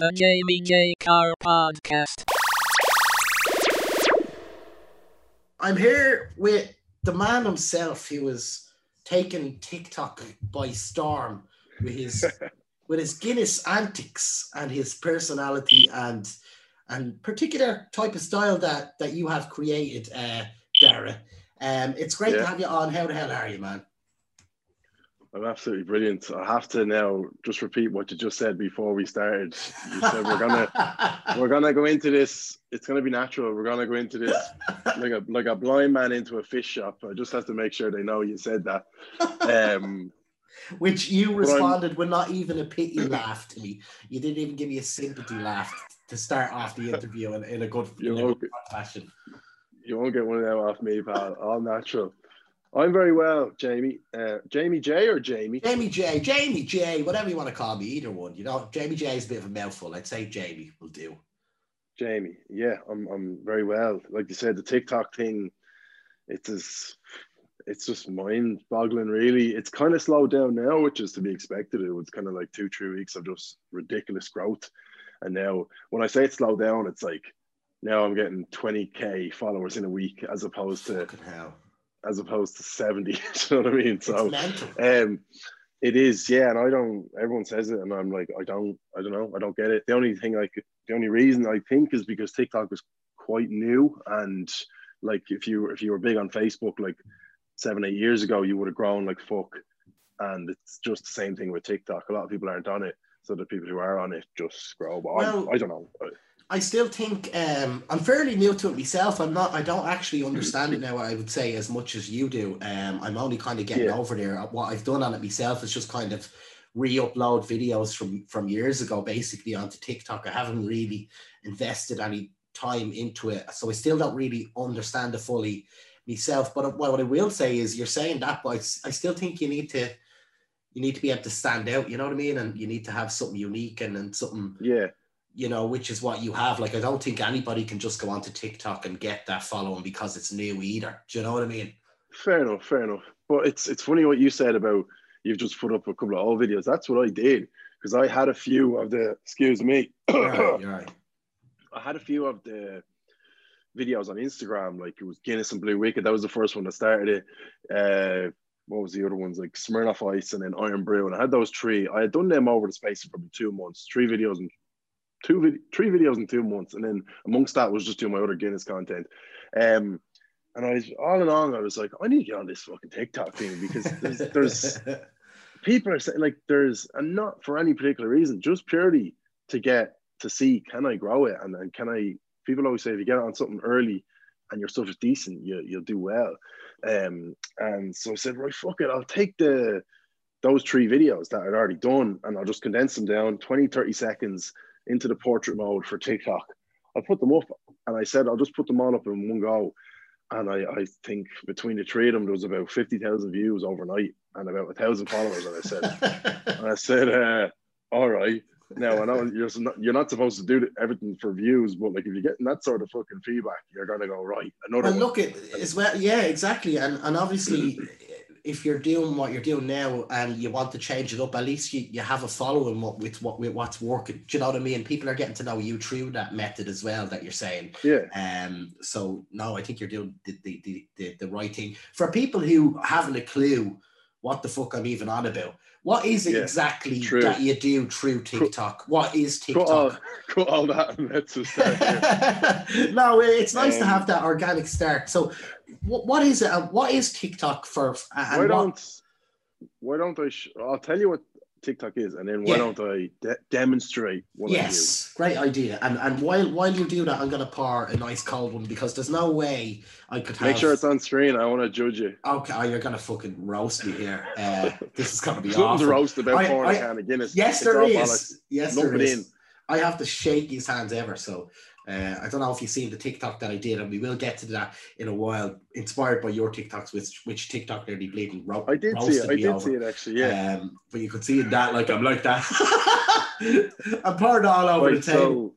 The Jamie Jay Car Podcast. I'm here with the man himself who was taking TikTok by storm with his with his Guinness antics and his personality and and particular type of style that that you have created, uh, Dara. Um, it's great to have you on. How the hell are you, man? I'm absolutely brilliant. I have to now just repeat what you just said before we started. You said we're gonna we're gonna go into this. It's gonna be natural. We're gonna go into this like a like a blind man into a fish shop. I just have to make sure they know you said that. Um, Which you responded with not even a pity laugh to me. You didn't even give me a sympathy laugh to start off the interview in, in a good, in a good fashion. you won't get one of them off me, pal. All natural. I'm very well, Jamie. Uh, Jamie J or Jamie? Jamie J, Jamie J, whatever you want to call me, either one. You know, Jamie J is a bit of a mouthful. I'd say Jamie will do. Jamie, yeah, I'm I'm very well. Like you said, the TikTok thing, it's as it's just mind boggling really. It's kind of slowed down now, which is to be expected. It was kind of like two, three weeks of just ridiculous growth. And now when I say it's slowed down, it's like now I'm getting 20k followers in a week as opposed to Fucking hell. As opposed to 70. you know what I mean? So um, it is, yeah, and I don't. Everyone says it, and I'm like, I don't, I don't know, I don't get it. The only thing I could, the only reason I think is because TikTok was quite new, and like if you if you were big on Facebook like seven eight years ago, you would have grown like fuck, and it's just the same thing with TikTok. A lot of people aren't on it, so the people who are on it just grow. But Well- I don't know. I still think um, I'm fairly new to it myself. I'm not. I don't actually understand it now. I would say as much as you do. Um, I'm only kind of getting Yeah. over there. What I've done on it myself is just kind of re-upload videos from from years ago, basically onto TikTok. I haven't really invested any time into it, so I still don't really understand it fully myself. But what I will say is, you're saying that, but I, still think you need to. You need to be able to stand out, you know what I mean? And you need to have something unique and, and something Yeah, you know, which is what you have. Like, I don't think anybody can just go onto TikTok and get that following because it's new either. Do you know what I mean? fair enough, fair enough. But it's it's funny what you said about you've just put up a couple of old videos. That's what I did because I had a few of the. Excuse me. You're right, you're right. I had a few of the videos on Instagram, like it was Guinness and Blue Wicked. That was the first one that started it. Uh, what was the other ones? Like Smirnoff Ice and then Irn-Bru. And I had those three. I had done them over the space of probably two months, three videos and two vid- three videos in two months. And then amongst that was just doing my other Guinness content. Um, and I was all along, I was like, I need to get on this fucking TikTok thing because there's, there's people are saying like there's and not for any particular reason, just purely to get to see can I grow it and, and can I people always say if you get on something early and your stuff is decent, you you'll do well. Um and so I said, right, fuck it, I'll take the those three videos that I'd already done and I'll just condense them down 20, 30 seconds into the portrait mode for TikTok. I put them up and I said I'll just put them all up in one go. And I, I think between the three of them, there was about 50,000 views overnight and about a thousand followers. And I said, and I said, uh, all right. Now I know you're not, you're not supposed to do everything for views, but like if you're getting that sort of fucking feedback, you're gonna go right. Another well, one. look at as well. Yeah, exactly. And and obviously, if you're doing what you're doing now and you want to change it up, at least you, you have a following what with what with what's working. Do you know what I mean? People are getting to know you through that method as well that you're saying. yeah, Um, so no, I think you're doing the, the, the, the, the right thing. For people who haven't a clue what the fuck I'm even on about, what is it Yeah, exactly true. that you do through TikTok? What is cut all, TikTok? cut all that and let's just no, it's nice to Um, have that organic start. So, what, what is it? What is TikTok for? Why don't why don't I? Sh- I'll tell you what TikTok is, and then why Yeah. don't I de- demonstrate what Yes, great idea. And and while while you do that, I'm gonna pour a nice cold one because there's no way I could have. Make sure it's on screen. I want to judge you. Okay, oh, you're gonna fucking roast me here. Uh, this is gonna be There's nothing awful. to roast about I- pouring a I- can of Guinness. Yes, It's there bollocks. Yes, Lump there is. in. I have the shakiest hands ever. So uh, I don't know if you've seen the TikTok that I did, and we will get to that in a while. Inspired by your TikToks, which which TikTok nearly bleeding ro- I did see it. I did over. see it actually. Yeah. Um, but you could see in that, like I'm like that. I'm poured all over Right, the table.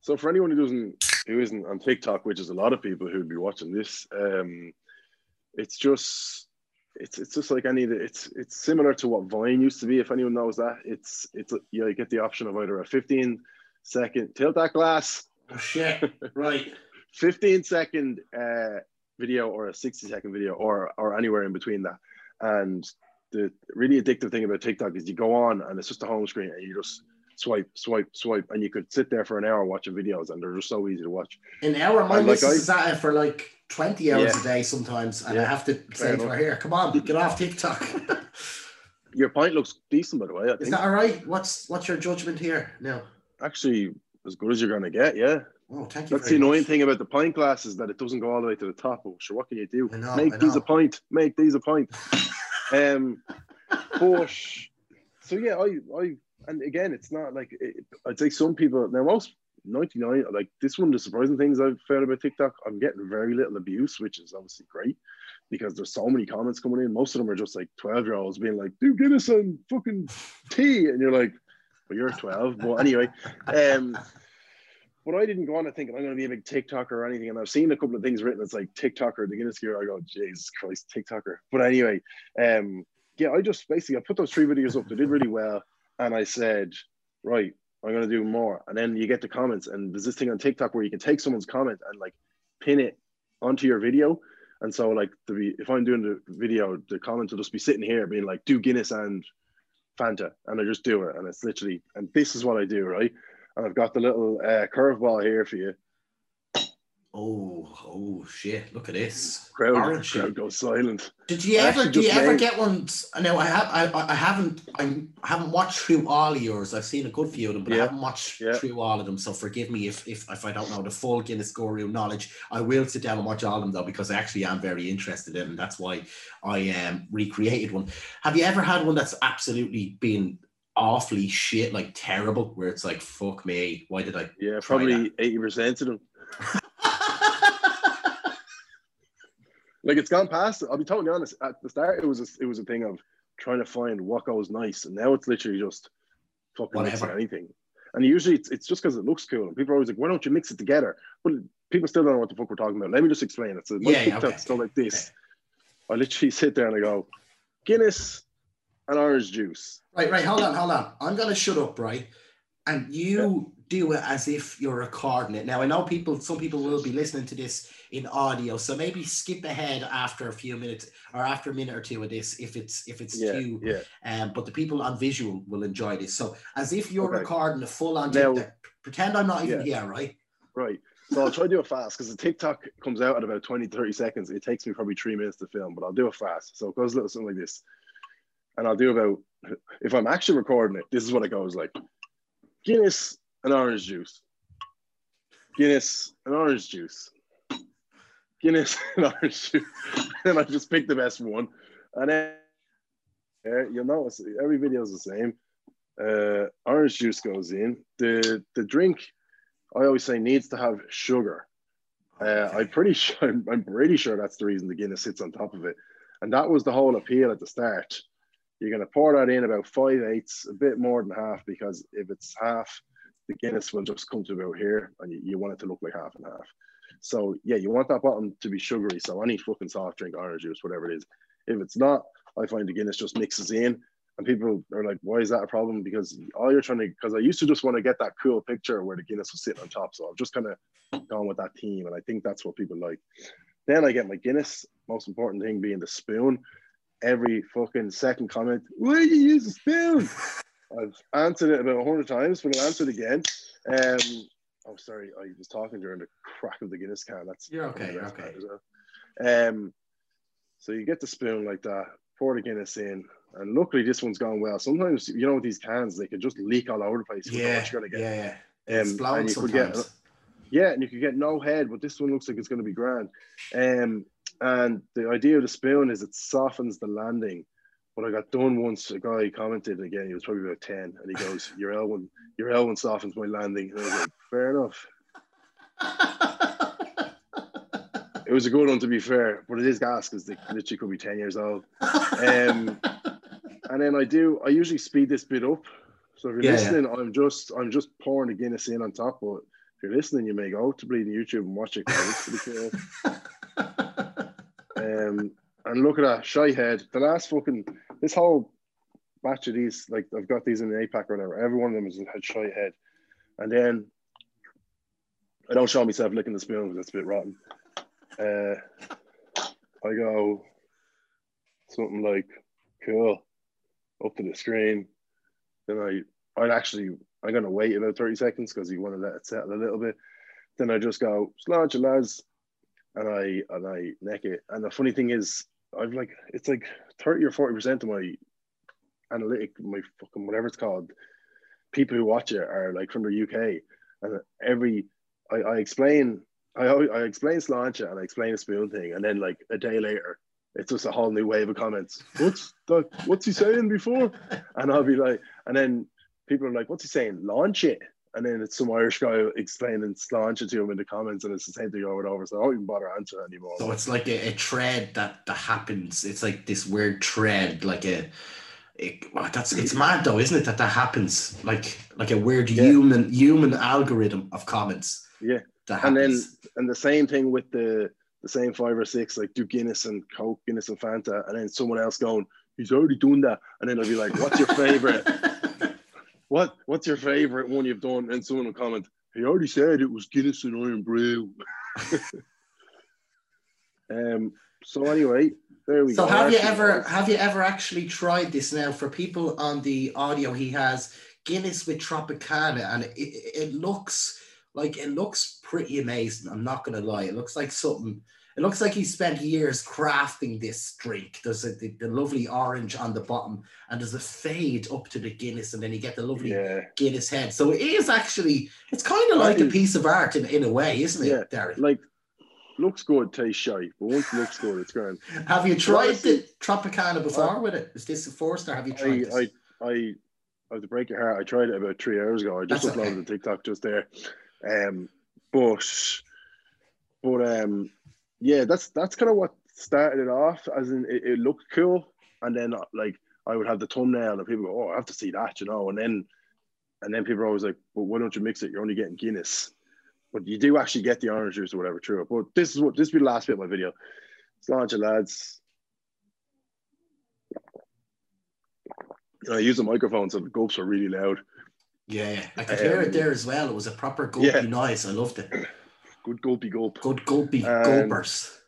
so, so for anyone who doesn't, who isn't on TikTok, which is a lot of people who'd be watching this, um, it's just, it's it's just like any, it's it's similar to what Vine used to be. If anyone knows that, it's it's you, know, you get the option of either a 15 second, tilt that glass, Oh shit! Right. 15 second uh, video or a 60 second video or or anywhere in between that. And the really addictive thing about TikTok is you go on and it's just a home screen and you just swipe, swipe, swipe, and you could sit there for an hour watching videos and they're just so easy to watch. An hour. My And, like, missus I- is at it for like twenty hours Yeah. a day sometimes, and I have to say to her, "Here, come on, get off TikTok." Your pint looks decent, by the way. I is that all right? What's what's your judgment here? No. Actually, as good as you're going to get, yeah. Oh, thank you. That's the annoying much. thing about the pint glass is that it doesn't go all the way to the top. But sure, what can you do? Know, Make these a pint. Make these a pint. um, but so yeah, I, I, and again, it's not like it, I'd say some people now most ninety nine like this one of the surprising things I've found about TikTok. I'm getting very little abuse, which is obviously great because there's so many comments coming in. Most of them are just like twelve year olds being like, "Dude, get us some fucking tea," and you're like, "Well, you're twelve. But anyway, um. But I didn't go on to think I'm going to be a big TikToker or anything. And I've seen a couple of things written. It's like TikToker, the Guinness Guru. I go, Jesus Christ, TikToker. But anyway, um, yeah, I just basically I put those three videos up. They did really well, and I said, right, I'm going to do more. And then you get the comments, and there's this thing on TikTok where you can take someone's comment and like pin it onto your video. And so like if I'm doing the video, the comment will just be sitting here being like, do Guinness and Fanta, and I just do it, and it's literally, and this is what I do, right? And I've got the little uh, curveball here for you. Oh, oh shit! Look at this. Crowd, Orange crowd goes silent. Did you I ever? Do you ever made- get one? No, I have. I, I haven't. I haven't watched through all of yours. I've seen a good few of them, but I haven't watched yeah. through all of them. So forgive me if if if I don't know the full Guinness Guru knowledge. I will sit down and watch all of them though because I actually am very interested in, and that's why I um recreated one. Have you ever had one that's absolutely been awfully shit, like terrible, where it's like fuck me, why did I? Yeah, probably eighty percent of them. Like it's gone past. I'll be totally honest. At the start, it was a, it was a thing of trying to find what goes nice, and now it's literally just fucking mixing Whatever. anything. And usually, it's, it's just because it looks cool, and people are always like, "Why don't you mix it together?" But people still don't know what the fuck we're talking about. Let me just explain it. So my Yeah, TikToks okay. go like this. I literally sit there and I go, Guinness and orange juice. Right, right. Hold on, hold on. I'm gonna shut up, right? And you do it as if you're recording it. Now I know people. Some people will be listening to this in audio, so maybe skip ahead after a few minutes or after a minute or two of this if it's if it's Yeah, too. yeah. Um, but the people on visual will enjoy this. So as if you're Okay. recording a full on. Pretend I'm not even here, right? Right. So I'll try to do it fast because the TikTok comes out at about 20, 30 seconds. It takes me probably three minutes to film, but I'll do it fast. So it goes a little something like this. And I'll do about, if I'm actually recording it, this is what it goes like Guinness and orange juice. Guinness and orange juice. Guinness and orange juice. and I just pick the best one. And then you'll notice every video is the same. Uh, orange juice goes in. The the drink I always say needs to have sugar. Uh, I'm pretty sure I'm, I'm pretty sure that's the reason the Guinness sits on top of it, and that was the whole appeal at the start. You're going to pour that in about five eighths, a bit more than half, because if it's half, the Guinness will just come to about here, and you, you want it to look like half and half. So yeah, you want that bottom to be sugary. So any fucking soft drink, orange juice, whatever it is. If it's not, I find the Guinness just mixes in, and people are like, "Why is that a problem?" Because all you're trying to, because I used to just want to get that cool picture where the Guinness was sitting on top. So I've just kind of gone with that theme, and I think that's what people like. Then I get my Guinness. Most important thing being the spoon. Every fucking second comment, why do you use a spoon? I've answered it about a hundred times, but I'll answer it again. Um, oh, sorry, I was talking during the crack of the Guinness can. That's You're okay, you're okay. well. Um, so you get the spoon like that, pour the Guinness in, and luckily this one's gone well. Sometimes you know with these cans they can just leak all over the place. You Yeah, you're gonna get. yeah, yeah. Um, and you could get yeah, and you could get no head, but this one looks like it's going to be grand. Um, and the idea of the spoon is it softens the landing. But I got done once. A guy commented again. He was probably about ten, and he goes, "Your L one, your L one softens my landing." And I was like, "Fair enough." It was a good one to be fair, but it is gas because they literally could be ten years old. Um, and then I do. I usually speed this bit up. So if you're Yeah, yeah. listening, I'm just I'm just pouring the Guinness in on top. But if you're listening, you may go to Bleeding YouTube and watch it. 'cause it's pretty cool. Um, and look at that shy head. The last fucking this whole batch of these, like I've got these in an pack or whatever. Every one of them has had shy head. And then I don't show myself licking the spoon because it's a bit rotten. Uh, I go something like cool up to the screen. Then I I'd actually I'm gonna wait about 30 seconds because you want to let it settle a little bit. Then I just go, sláinte lads, and I and I neck it. And the funny thing is, I've like it's like 30 or 40 percent of my analytic, my fucking whatever it's called, people who watch it are like from the UK. And every I, I explain I I explain sláinte and I explain a spoon thing, and then like a day later, it's just a whole new wave of comments. What's that? What's he saying before? And I'll be like, and then people are like, "What's he saying? Launch it." And then it's some Irish guy explaining sláinte to him in the comments, and it's the same thing over and over. So I don't even bother answering anymore. So it's like a, a thread that that happens. It's like this weird thread, like a. It, well, that's it's mad though, isn't it? That that happens, like like a weird Yeah. human human algorithm of comments. Yeah. That and then and the same thing with the the same five or six like do Guinness and Coke, Guinness and Fanta, and then someone else going, he's already doing that, and then I'll be like, what's your favorite? what what's your favorite one you've done? And someone will comment, he already said it was Guinness and Irn-Bru. um. So anyway, there we So go. have you ever have you ever actually tried this now for people on the audio? He has Guinness with Tropicana, and it, it looks like it looks pretty amazing. I'm not gonna lie, it looks like something. It looks like he spent years crafting this drink. There's a, the, the lovely orange on the bottom, and there's a fade up to the Guinness, and then you get the lovely Yeah, Guinness head. So it is actually, it's kind of like a piece of art in, in a way, isn't it, Yeah. Derek? like looks good, tastes shy, but once it looks good, it's grand. Have you tried the Tropicana before with it? Is this a first, or have you tried I, this? I, I, I have to break your heart. I tried it about three hours ago. I just That's uploaded okay. the TikTok just there. Um, but, but um, yeah, that's that's kind of what started it off. As in, it, it looked cool, and then like I would have the thumbnail, and people go, "Oh, I have to see that," you know. And then, and then people are always like, "But why don't you mix it? You're only getting Guinness." But you do actually get the orange juice or whatever true. But this is what this will be the last bit of my video. Sláinte lads. I use a microphone, so the gulps are really loud. Yeah, I could hear it Um, there as well. It was a proper gulpy yeah. noise. I loved it. Good gulpy gulp. Good gulpy Um, gulpers.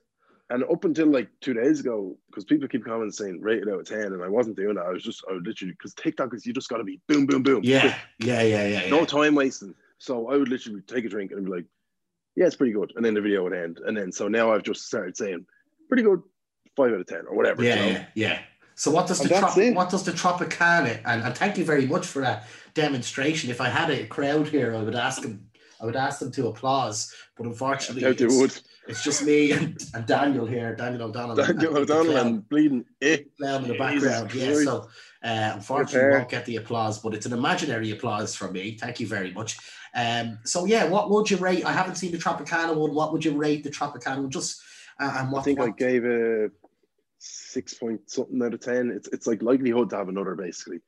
And up until like two days ago, because people keep commenting saying rate it out of 10, and I wasn't doing that. I was just, I would literally, because TikTok is, you just got to be boom, boom, boom. Yeah, quick, yeah, yeah, yeah. yeah. No time wasting. So I would literally take a drink and be like, yeah, it's pretty good. And then the video would end. And then, so now I've just started saying, pretty good, five out of 10 or whatever. yeah, you know? yeah, yeah. So what does the And trop- what does the Tropicana and, and thank you very much for that demonstration. If I had a crowd here, I would ask them I would ask them to applause, but unfortunately it's, would. it's just me and, and Daniel here, Daniel O'Donnell. Daniel and O'Donnell and bleeding. Eh. clown in the Jesus background. Yeah, Christ. so uh, unfortunately, won't get the applause, but it's an imaginary applause from me. Thank you very much. Um, so yeah, what would you rate? I haven't seen the Tropicana one. What would you rate the Tropicana one? Just uh, and what? I think I gave a six point something out of ten. It's it's like likelihood to have another basically.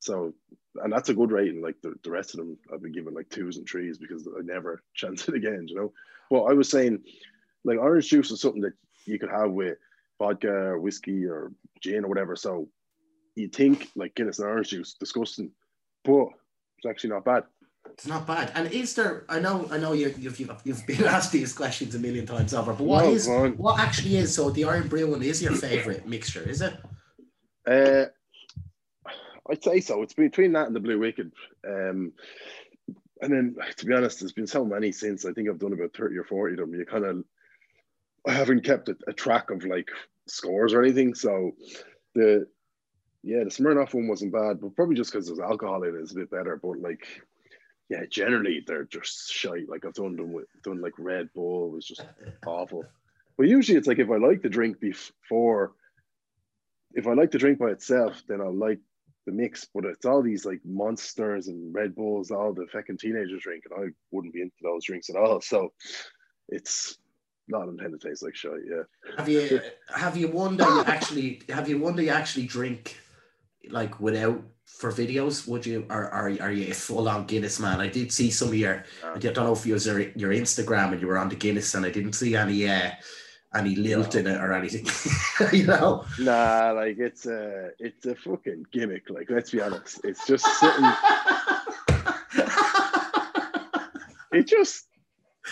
So and that's a good rating. Like the, the rest of them, I've been given like twos and threes because I never chance it again. You know. well, I was saying, like orange juice is something that you could have with vodka or whiskey or gin or whatever. So you think like Guinness and orange juice, disgusting, but it's actually not bad. It's not bad. And is there? I know, I know you, you've, you've you've been asked these questions a million times over. But what No, is what actually is? So the Irn-Bru one is your favorite mixture, is it? Uh, I'd say so. It's between that and the Blue Wicked. Um, and then, to be honest, there's been so many since. I think I've done about 30 or 40 of them. You kind of, I haven't kept a, a track of like scores or anything. So the, yeah, the Smirnoff one wasn't bad, but probably just because there's alcohol in it, it's a bit better. But like, yeah, generally they're just shite. Like I've done them with, done like Red Bull was just awful. But usually it's like if I like the drink before, if I like the drink by itself, then I'll like the mix. But it's all these like monsters and Red Bulls, all the fucking teenagers drink, and I wouldn't be into those drinks at all. So it's not intended to taste like shit. Yeah. Have you have you one you actually have you one you actually drink like without for videos? Would you or are are you a full on Guinness man? I did see some of your I don't know if it was your, your Instagram and you were on the Guinness and I didn't see any uh any lilt in it or anything. you know. Nah, like it's a it's a fucking gimmick. Like let's be honest, it's just sitting. it just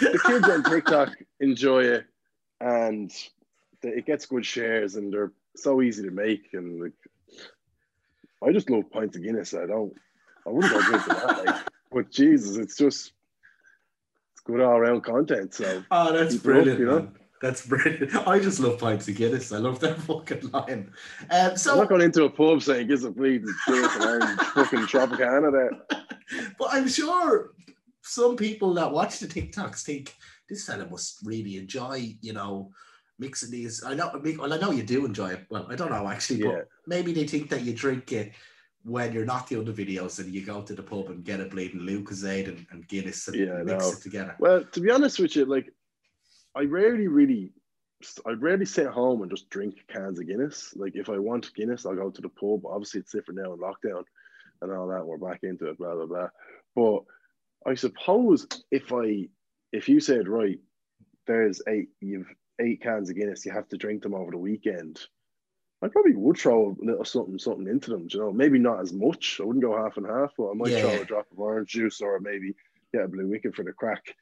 the kids on TikTok enjoy it, and it gets good shares, and they're so easy to make. And like, I just love pints of Guinness. I don't, I wouldn't go drinking that. Like, but Jesus, it's just it's good all around content. So Oh, that's it up, brilliant, you know? man. That's brilliant. I just love pints of Guinness. I love that fucking line. Um, I'm not going into a pub saying "Gives a bleeding Guinness and orange fucking Tropicana there." but I'm sure some people that watch the TikToks think this fella must really enjoy, you know, mixing these. I know, well, I know you do enjoy it. Well, I don't know actually, Yeah. but maybe they think that you drink it when you're not doing the videos and you go to the pub and get a bleeding Lucozade and, and Guinness and Yeah, mix know. it together. Well, to be honest with you, like I rarely really, I rarely sit home and just drink cans of Guinness. Like if I want Guinness, I'll go to the pub. Obviously, it's different now in lockdown and all that. We're back into it, blah blah blah. But I suppose if I, if you said right, there's eight, you've eight cans of Guinness, you have to drink them over the weekend. I probably would throw a little something, something into them. You know, maybe not as much. I wouldn't go half and half, but I might Yeah, throw a drop of orange juice or maybe get a blue wicked for the crack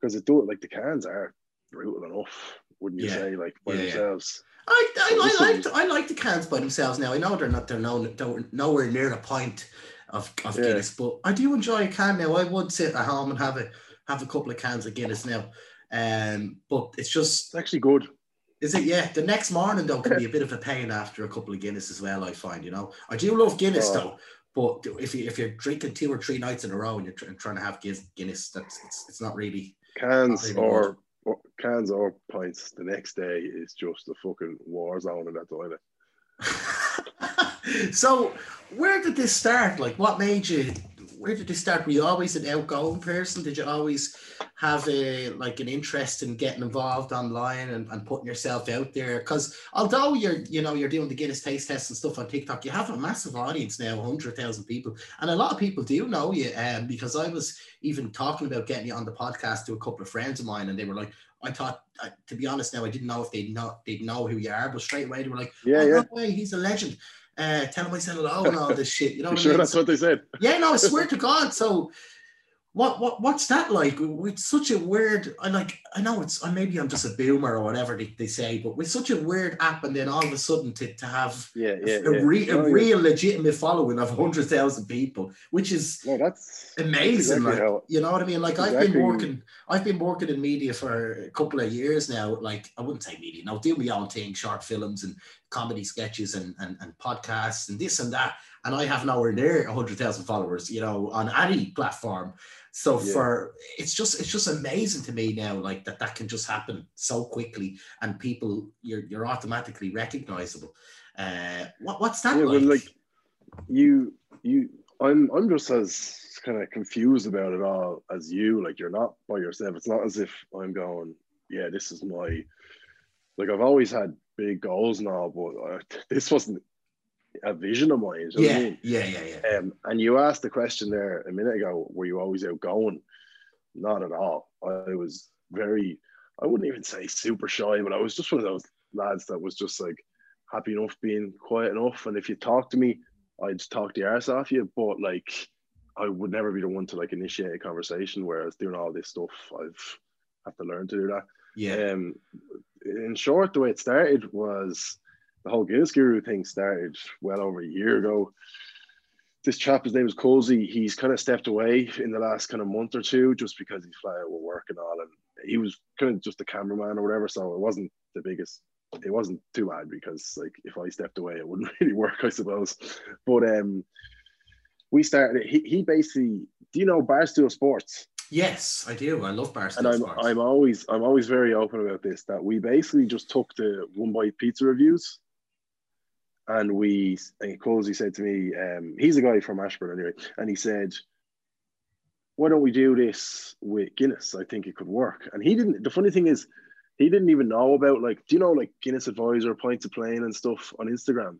because it do it like the cans are brutal enough, wouldn't you Yeah. say? Like by Yeah, themselves. I, I, So I, like I like the cans by themselves now. I know they're not they're no, they're nowhere near a point of, of. Guinness, but I do enjoy a can now. I would sit at home and have a have a couple of cans of Guinness now. Um, but it's just It's actually good. is it yeah. The next morning though can be a bit of a pain after a couple of Guinness as well. I find you know I do love Guinness Oh. though. But if you if you're drinking two or three nights in a row and you're trying to have Guinness, Guinness that's it's, it's not really Cans Not really or cans or pints the next day is just a fucking war zone in that toilet. so where did this start like what made you where did this start were you always an outgoing person did you always have a like an interest in getting involved online and, and putting yourself out there because although you're you know you're doing the guinness taste test and stuff on tiktok you have a massive audience now 100000 people and a lot of people do know you um, because i was even talking about getting you on the podcast to a couple of friends of mine and they were like I thought, I, to be honest, now I didn't know if they'd know they'd know who you are, but straight away they were like, Yeah, oh, yeah. no way, he's a legend. Uh, tell him I said hello and all this shit. You know what sure I mean? that's what they said. yeah, no, I swear to God. So, what what what's that like? With such a weird, I like, I know it's, I maybe I'm just a boomer or whatever they, they say, but with such a weird app, and then all of a sudden to, to have Yeah, yeah. a, yeah. re, a Oh, yeah. real legitimate following of hundred thousand people, which is No, that's amazing. exactly like, how- you know what I mean? Like I've been working, I've been working in media for a couple of years now. Like I wouldn't say media, no, do my own thing, short films and comedy sketches and, and, and podcasts and this and that. And I have nowhere near hundred thousand followers, you know, on any platform. So Yeah. for it's just it's just amazing to me now, like that that can just happen so quickly, and people you're you're automatically recognizable. Uh, what what's that yeah, like? but like you, you, I'm, I'm just as kind of confused about it all as you. Like you're not by yourself. It's not as if I'm going, yeah, this is my. Like I've always had big goals and all, but uh, this wasn't a vision of mine. do you know what I yeah, mean? yeah, yeah, yeah. Um, and you asked the question there a minute ago, were you always outgoing? Not at all. I was very, I wouldn't even say super shy, but I was just one of those lads that was just like happy enough being quiet enough. And if you talk to me, I'd talk the arse off you, but like I would never be the one to like initiate a conversation. Whereas doing all this stuff, I've have to learn to do that. Yeah. Um, in short, the way it started was the whole Guinness Guru thing started well over a year ago. This chap, his name is Cozy. He's kind of stepped away in the last kind of month or two just because he's flat out with work and all. And he was kind of just a cameraman or whatever. So it wasn't the biggest, it wasn't too bad because, like, if I stepped away, it wouldn't really work, I suppose. But um, we started, he, he basically, do you know Barstool Sports? Yes, I do. I love Barstool and I'm Sports. I'm always I'm always very open about this that we basically just took the one bite pizza reviews and we and Cozy said to me, um, he's a guy from Ashbourne anyway, and he said, Why don't we do this with Guinness? I think it could work. And he didn't the funny thing is he didn't even know about like do you know like Guinness Advisor, Pints of Plain and stuff on Instagram?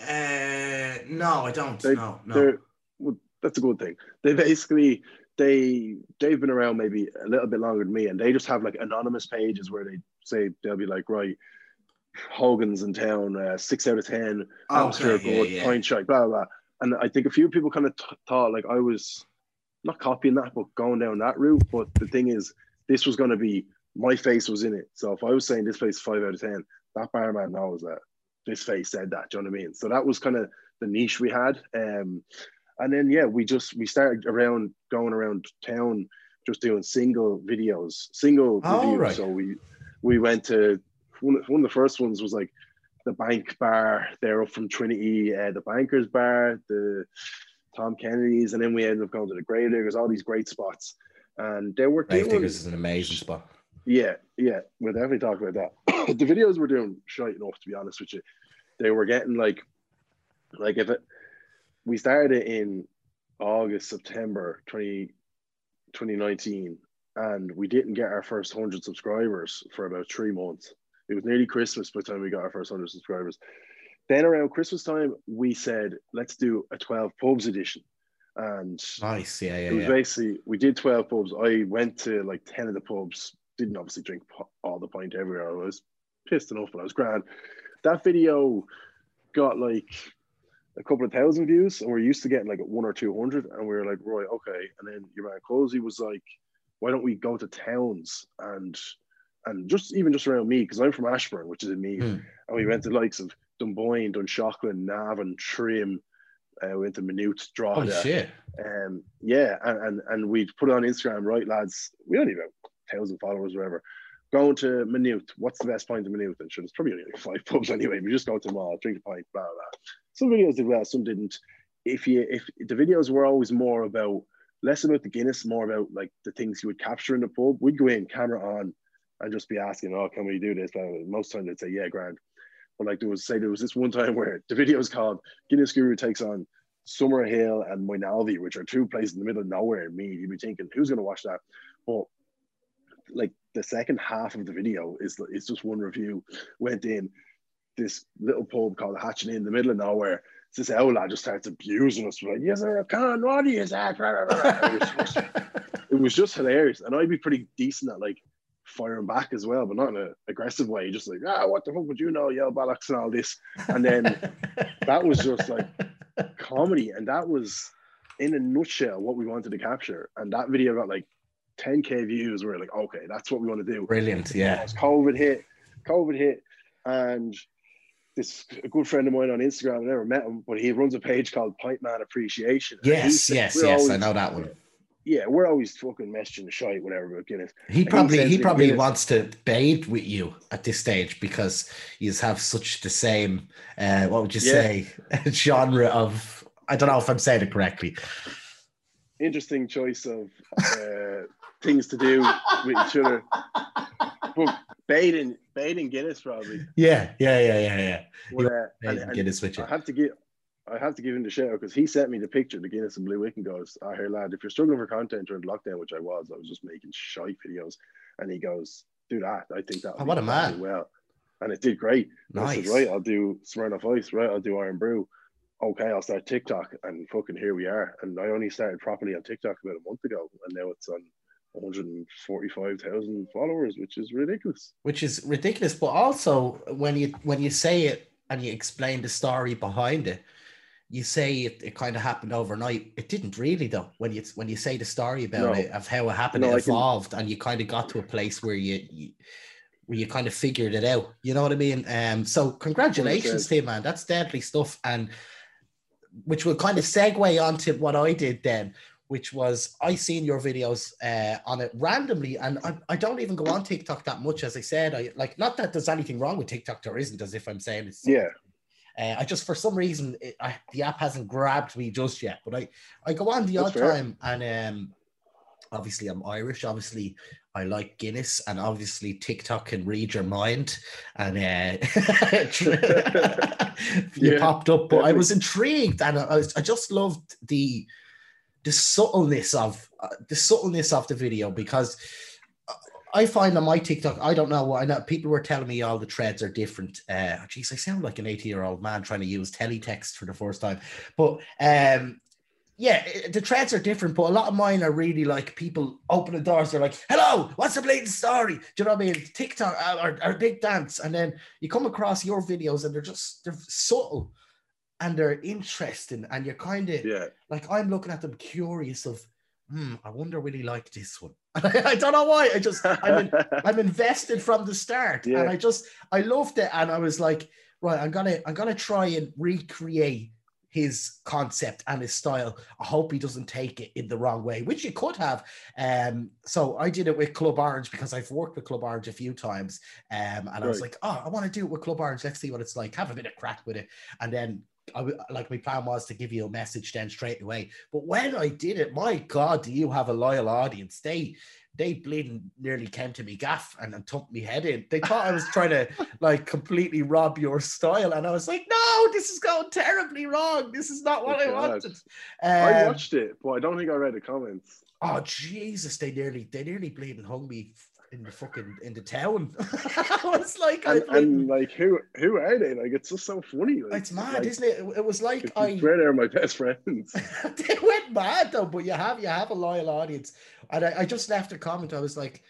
Uh, no, I don't. They- no, no. Well, that's a good thing. They basically they they've been around maybe a little bit longer than me, and they just have like anonymous pages where they say they'll be like, right, Hogan's in town, uh, six out of ten, atmosphere Okay, yeah, good, yeah. pint shot, blah blah. blah. And I think a few people kind of t- thought like I was not copying that, but going down that route. But the thing is, this was going to be my face was in it. So if I was saying this face five out of ten, that barman knows that this face said that. Do you know what I mean? So that was kind of the niche we had. Um, and then yeah, we just we started around going around town, just doing single videos, single Oh, reviews. right. So we we went to one, of- one of the first ones was like the bank bar. They're up from Trinity, uh, the bankers bar, the Tom Kennedy's, and then we ended up going to the Grave Diggers, all these great spots. And they were Grave Diggers is an amazing spot. yeah, yeah, we'll definitely talk about that. the videos were doing shite enough, to be honest with you. They were getting like, like if it, we started it in August, September 20, 2019, and we didn't get our first 100 subscribers for about three months. It was nearly Christmas by the time we got our first 100 subscribers. Then around Christmas time, we said, let's do a 12 pubs edition. And Nice, yeah, yeah, it was yeah. basically we did 12 pubs. I went to like 10 of the pubs, didn't obviously drink all the pint everywhere. I was pissed enough, but I was grand. That video got like a couple of thousand views, and we're used to getting like one or two hundred. And we were like, right, okay. And then your man Cozy was like, why don't we go to towns and and just even just around me, because I'm from Ashbourne, which is in me, Hmm. and we went to the likes of Dunboyne, Dunshaughlin, Navan, Trim, uh, we went to Minute, Holy Drogheda. shit. Um, yeah, and, and and we put it on Instagram, right, lads? We only have a thousand followers, or whatever. Going to Minute, what's the best pint in Minute? And sure, there's probably only like five pubs anyway. We just go to them all, drink a pint, blah blah. blah. Some videos did well, some didn't. If you if the videos were always more about less about the Guinness, more about like the things you would capture in the pub, we'd go in, camera on, and just be asking, "Oh, can we do this?" Blah. Most times they'd say, "Yeah, grand." But like there was say there was this one time where the video was called Guinness Guru takes on Summerhill and Moynalvey, which are two places in the middle of nowhere Meath. You'd be thinking, who's going to watch that? But like the second half of the video is is just one review. Went in this little pub called Hatching in the middle of nowhere. This old lad just starts abusing us. We're like, yes, sir, con, what is that? It was, just, it was just hilarious. And I'd be pretty decent at like firing back as well, but not in an aggressive way. Just like, ah, what the fuck would you know, yell bollocks and all this. And then that was just like comedy and that was in a nutshell what we wanted to capture and that video got like 10k views we're like okay that's what we want to do Brilliant, yeah. As covid hit covid hit and this a good friend of mine on instagram i never met him but he runs a page called pint man appreciation Yes, said- yes, yes. I know that one. yeah we're always fucking messaging the shite whatever about guinness He he probably says he probably Guinness- wants to bathe with you at this stage because you have such the same uh what would you Yeah. say genre of I don't know if I'm saying it correctly. interesting choice of uh, things to do with each other but bathing bathing guinness probably Yeah, yeah, yeah, yeah, yeah. But, uh, and- and- this with you. I have to give I have to give him the shout because he sent me the picture, the Guinness and Blue Wick, and goes, "I hear lad, if you're struggling for content during lockdown, which I was, I was just making shite videos." And he goes, "Do that. I think that. Oh, what a man. Well, and it did great. Nice. said, right, I'll do Smirnoff Ice. Right, I'll do Irn-Bru. Okay, I'll start TikTok, and fucking here we are. And I only started properly on TikTok about a month ago, and now it's on 145,000 followers, which is ridiculous. Which is ridiculous, but also when you when you say it and you explain the story behind it, you say it, it kind of happened overnight. It didn't really though. When you when you say the story about No. it of how it happened, No, it I can- evolved, and you kind of got to a place where you, you where you kind of figured it out. You know what I mean? Um. So congratulations 100%. to you, man. That's deadly stuff, and which will kind of segue onto what I did then, which was I seen your videos uh, on it randomly, and I, I don't even go on TikTok that much, as I said. I like not that there's anything wrong with TikTok, there isn't, as if I'm saying it's Yeah, uh, I just for some reason it, I, the app hasn't grabbed me just yet, but I I go on the That's odd fair. time, and um, obviously I'm Irish. Obviously I like Guinness, and obviously TikTok can read your mind, and uh, you Yeah, popped up. But I was intrigued, and I, I just loved the the subtleness of uh, the subtleness of the video because. I find on my TikTok, I don't know I know. People were telling me all the threads are different. Uh, geez, I sound like an 80 year old man trying to use teletext for the first time. But um, yeah, the threads are different. But a lot of mine are really like people open the doors. They're like, "Hello, what's the blatant story?" Do you know what I mean? TikTok uh, or, or big dance, and then you come across your videos, and they're just they're subtle and they're interesting, and you're kind of yeah. like I'm looking at them curious of hmm, I wonder will he like this one? I don't know why. I just I'm, in, I'm invested from the start, Yeah. and I just I loved it, and I was like, right, I'm gonna I'm gonna try and recreate his concept and his style. I hope he doesn't take it in the wrong way, which you could have. Um, so I did it with Club Orange because I've worked with Club Orange a few times. Um, and I was like, oh, I want to do it with Club Orange. Let's see what it's like. Have a bit of crack with it. And then I like my plan was to give you a message then straight away. But when I did it, my God, do you have a loyal audience? They they bleeding nearly came to me gaff and, and thumped me head in. They thought I was trying to like completely rob your style. And I was like, no, this is going terribly wrong. This is not what Oh, I God. wanted. I Um, watched it, but I don't think I read the comments. Oh Jesus! They nearly, they nearly bleeding hung me in the fucking in the town. I was like, I And, bleeding- and like, who who are they? Like, it's just so funny. Like, it's mad, like, isn't it? It- It was like I. swear they're my best friends. they went mad though, but you have you have a loyal audience, and I, I just left a comment. I was like,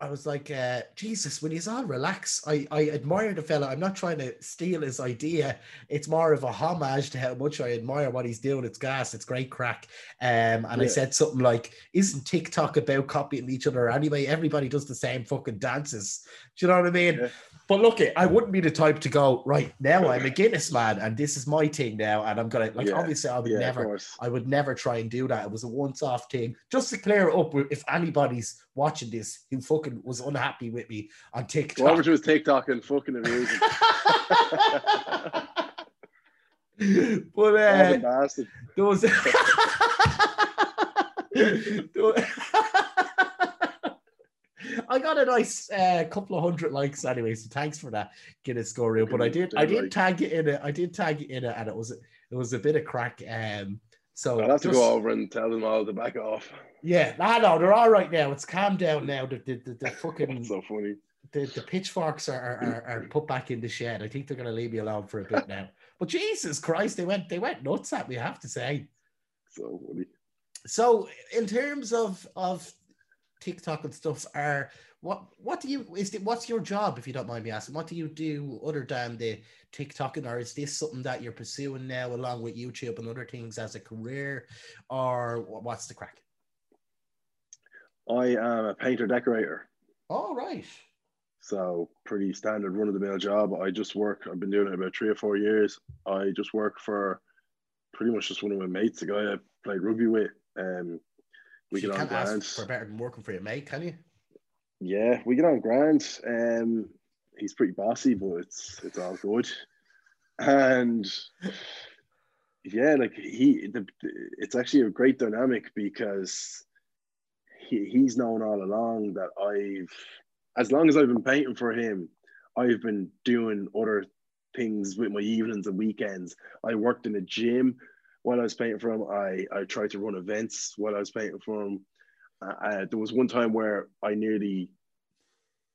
I was like, uh, Jesus, when he's all relax, I I admire the fella. I'm not trying to steal his idea. It's more of a homage to how much I admire what he's doing. It's gas. It's great crack. Um, and I said something like, "Isn't TikTok about copying each other anyway? Everybody does the same fucking dances." Do you know what I mean? Yeah. But look, it I wouldn't be the type to go right now. I'm a Guinness man, and this is my thing now, and I'm gonna like. Yeah. Obviously, I would yeah, never. I would never try and do that. It was a once-off thing, just to clear it up. If anybody's watching this who fucking was unhappy with me on TikTok, Robert was TikTok and fucking amusing. but uh, bastard. there was. I got a nice uh, couple of hundred likes anyway, so thanks for that Guinness score reel. But I did, I did tag it in it. I did tag it in it, and it was it was a bit of crack. Um, so I'll have to just- go over and tell them all to back off. Yeah, no, no, they're all right now. It's calmed down now. The the, the, the fucking so funny. the, the pitchforks are, are, are, are put back in the shed. I think they're gonna leave me alone for a bit now. But Jesus Christ, they went they went nuts at me, I have to say. So funny. So in terms of of TikTok and stuff, are what what do you is it what's your job if you don't mind me asking? What do you do other than the TikToking, or is this something that you're pursuing now along with YouTube and other things as a career, or what's the crack? I am a painter decorator. All right. So pretty standard run of the mill job. I just work. I've been doing it about three or four years. I just work for pretty much just one of my mates, a guy I played rugby with. Um, we you get on can't ask for better than working for your mate, can you? Yeah, we get on grand. Um, he's pretty bossy, but it's it's all good. And yeah, like he, the, it's actually a great dynamic because he, he's known all along that I've, as long as I've been painting for him, I've been doing other things with my evenings and weekends. I worked in a gym while I was painting for him. I I tried to run events while I was painting for him. Uh, there was one time where I nearly,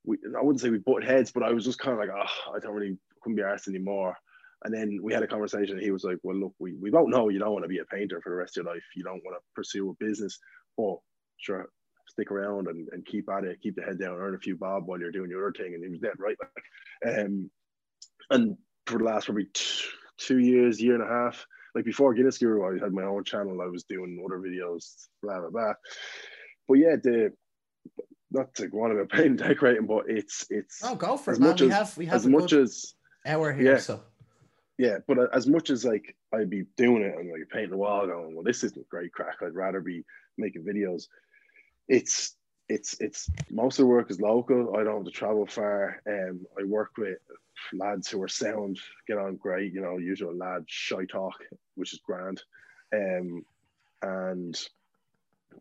we, I wouldn't say we butt heads, but I was just kind of like, oh, I don't really, couldn't be arsed anymore. And then we had a conversation. He was like, well, look, we, we both know you don't want to be a painter for the rest of your life. You don't want to pursue a business, but sure, stick around and, and keep at it, keep the head down, earn a few bob while you're doing your other thing. And he was dead right. Um, and for the last probably two years, year and a half, like before Guinness Guru, I had my own channel. I was doing other videos, blah blah blah. But yeah, the not to go on about painting decorating, but it's it's Oh, go for it, man. much We as have we have as much as hour here, yeah. so yeah, but as much as like I'd be doing it and like painting the wall, going, well, this isn't great crack. I'd rather be making videos. It's it's it's most of the work is local. I don't have to travel far. Um, I work with lads who are sound, get on great. You know, usual lad shy talk, which is grand. Um, and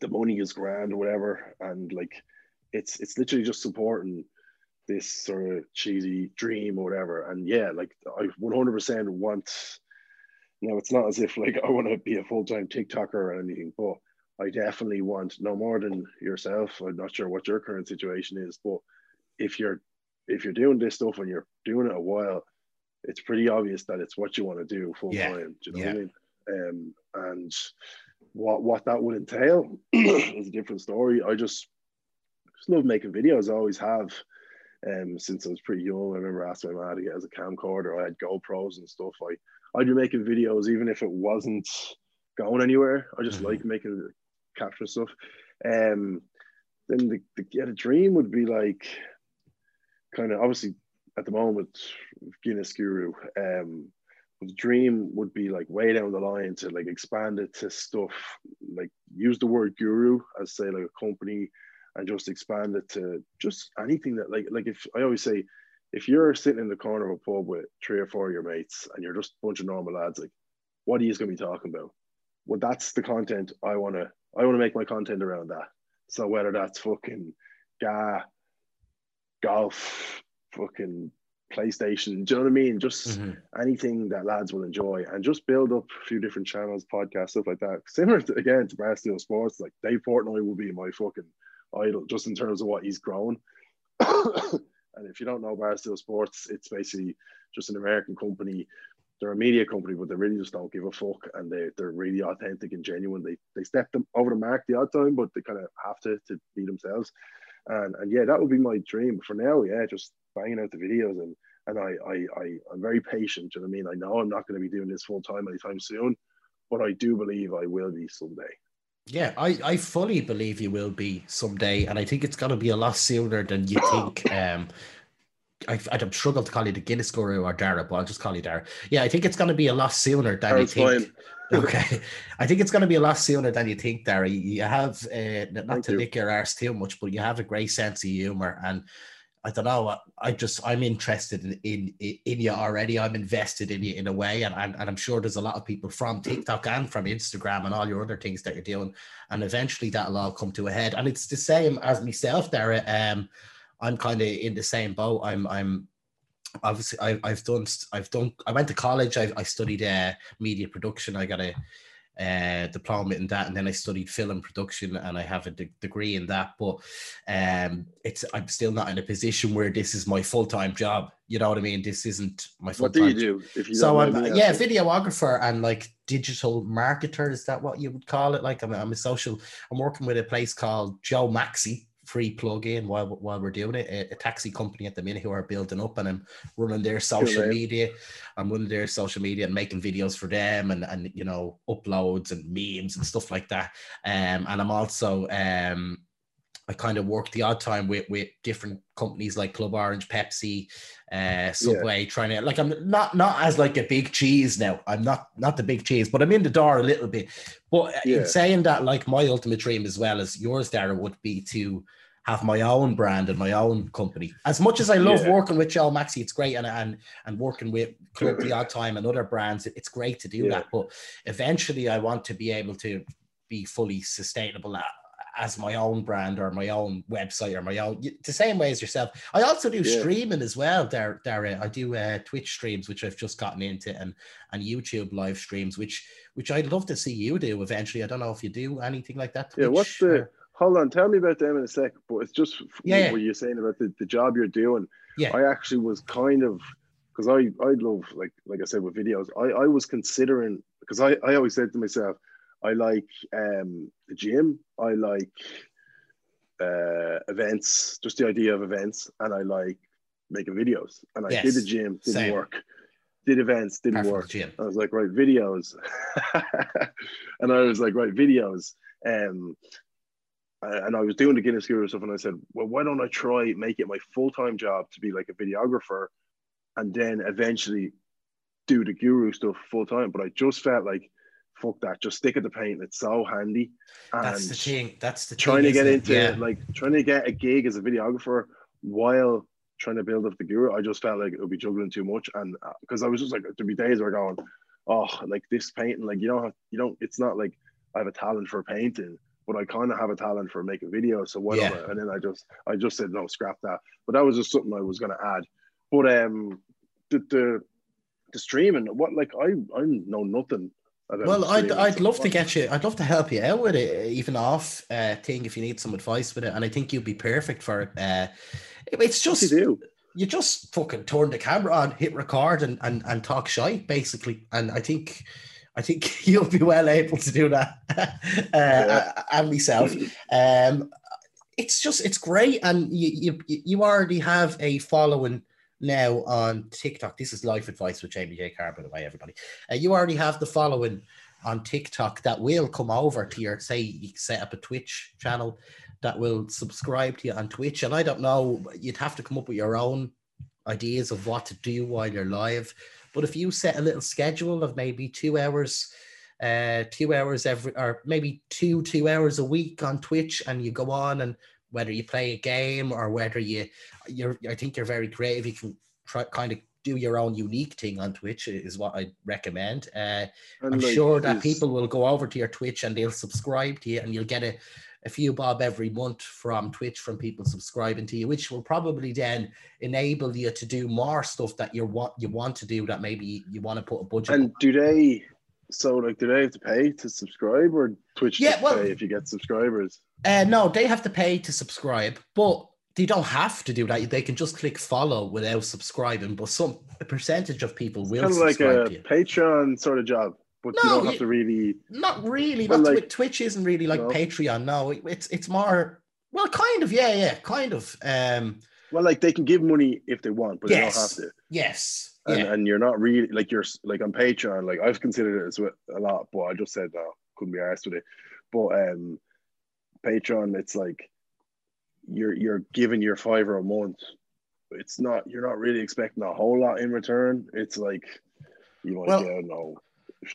the money is grand or whatever. And like, it's it's literally just supporting this sort of cheesy dream or whatever. And yeah, like I 100% want. Now it's not as if like I want to be a full time TikToker or anything, but I definitely want no more than yourself. I'm not sure what your current situation is, but if you're if you're doing this stuff and you're doing it a while, it's pretty obvious that it's what you want to do full Yeah. time. Do you know Yeah. what I mean? Um, and what what that would entail is a different story. I just just love making videos. I always have. Um, since I was pretty young, I remember asking my mom to get as a camcorder. I had GoPros and stuff. I I'd be making videos even if it wasn't going anywhere. I just Mhm. like making capture stuff. Um, then the, the yeah, the dream would be like kind of obviously at the moment Guinness Guru. Um, the dream would be like way down the line to like expand it to stuff like use the word guru as say like a company and just expand it to just anything that like like if I always say if you're sitting in the corner of a pub with three or four of your mates and you're just a bunch of normal lads, like what are you going to be talking about? Well, that's the content I want to. I want to make my content around that. So whether that's fucking ga, golf, fucking PlayStation, do you know what I mean? Just Mhm. anything that lads will enjoy, and just build up a few different channels, podcasts, stuff like that. Similar to, again to Barstool Sports, like Dave Portnoy will be my fucking idol, just in terms of what he's grown. and if you don't know Barstool Sports, it's basically just an American company. They're a media company, but they really just don't give a fuck, and they they're really authentic and genuine. They they step them over the mark the odd time, but they kind of have to to be themselves. And and yeah, that would be my dream. But for now, yeah, just banging out the videos and and I I, I I'm very patient. You know what I mean? I know I'm not going to be doing this full time anytime soon, but I do believe I will be someday. Yeah, I, I fully believe you will be someday, and I think it's going to be a lot sooner than you think. Um, I, I'd struggle to call you the Guinness Guru or Dara, but I'll just call you Dara. Yeah, I think it's going to be a lot sooner than That's you think. fine. Okay, I think it's going to be a lot sooner than you think, Dara. You, have uh, not Thank to you. lick your arse too much, but you have a great sense of humor, and I don't know. I- just I'm interested in in, in you already. I'm invested in you in a way, and, and and I'm sure there's a lot of people from TikTok and from Instagram and all your other things that you're doing, and eventually that'll all come to a head. And it's the same as myself, Dara. Um, I'm kind of in the same boat. I'm I'm obviously I, I've done I've done I went to college. I, I studied uh, media production. I got a uh, diploma in that, and then I studied film production, and I have a de- degree in that. But um, it's I'm still not in a position where this is my full time job. You know what I mean? This isn't my full-time What do you do if you so I'm yeah, asking? videographer and like digital marketer. Is that what you would call it? Like I'm, I'm a social. I'm working with a place called Joe Maxi. Free plug in while while we're doing it. A, a taxi company at the minute who are building up, and I'm running their social name. media. I'm running their social media and making videos for them, and and you know uploads and memes and stuff like that. Um, and I'm also um. I kind of work the odd time with with different companies like Club Orange, Pepsi, uh, Subway, trying to like I'm not not as like a big cheese now. I'm not not the big cheese, but I'm in the door a little bit. But Yeah. in saying that, like my ultimate dream as well as yours, Dara, would be to have my own brand and my own company. As much as I love Yeah. working with Joe Maxi, it's great, and and and working with Club the Odd Time and other brands, it's great to do Yeah. that. But eventually, I want to be able to be fully sustainable as my own brand or my own website or my own the same way as yourself. I also do Yeah. streaming as well, Dara. I do uh, Twitch streams, which I've just gotten into, and and YouTube live streams, which which I'd love to see you do eventually. I don't know if you do anything like that. Yeah, what's the? or- Hold on, tell me about them in a sec. But it's just yeah. what you're saying about the, the job you're doing. Yeah. I actually was kind of because I I love like like I said with videos. I I was considering because I I always said to myself, I like um the gym. I like uh events, just the idea of events, and I like making videos. And I did Yes, the gym, didn't same. work. Did events, didn't from work. gym. I was like, right, videos. and I was like, right, videos. Um, and I was doing the Guinness Guru stuff, and I said, well, why don't I try make it my full time job to be like a videographer, and then eventually do the Guru stuff full time. But I just felt like, fuck that, just stick at the paint. It's so handy. And That's the thing. That's the trying to get into it? Yeah. like trying to get a gig as a videographer while trying to build up the guru. I just felt like it would be juggling too much, and because I was just like there'd be days where going, oh, like this painting, like you don't have, you don't. It's not like I have a talent for painting, but I kind of have a talent for making videos. So why don't Yeah. And then I just I just said no, scrap that. But that was just something I was going to add. But um, the the the streaming, what like I I know nothing. About Well, I'd. I'd love to get you. I'd love to help you out with it, even off uh, thing if you need some advice with it. And I think you'd be perfect for it. Uh, it's just you do? you just fucking turn the camera on, hit record, and and, and talk shite basically. And I think I think you'll be well able to do that. uh, And myself. Um, it's just it's great, and you you you already have a following now on TikTok. This is life advice with Jamie Jay Car, by the way, everybody. Uh, you already have the following on TikTok that will come over to your say you set up a Twitch channel that will subscribe to you on Twitch. And I don't know, you'd have to come up with your own ideas of what to do while you're live. But if you set a little schedule of maybe two hours, uh, two hours every, or maybe two two hours a week on Twitch, and you go on and whether you play a game or whether you, you're, I think you're very creative. You can try kind of do your own unique thing on Twitch is what I recommend. Uh, I'm like, sure that people will go over to your Twitch and they'll subscribe to you, and you'll get a, a few bob every month from Twitch from people subscribing to you, which will probably then enable you to do more stuff that you want you want to do that maybe you want to put a budget. And do they? So like, do they have to pay to subscribe, or Twitch Yeah, well- pay if you get subscribers? Uh, no, they have to pay to subscribe, but they don't have to do that. They can just click follow without subscribing. But some a percentage of people will Kind of like a. Patreon sort of job, but you don't have to really. Not really. Well, Not like- Twitch isn't really like No. Patreon. No, It- it's it's more well, kind of. Yeah, yeah, kind of. Um, Well, like they can give money if they want, but yes, they don't have to. yes, And, yeah, and you're not really like you're like on Patreon. Like I've considered it as a lot, but I just said no, couldn't be arsed with it. But um, Patreon, it's like you're you're giving your fiver a month. It's not you're not really expecting a whole lot in return. It's like you might Well- don't know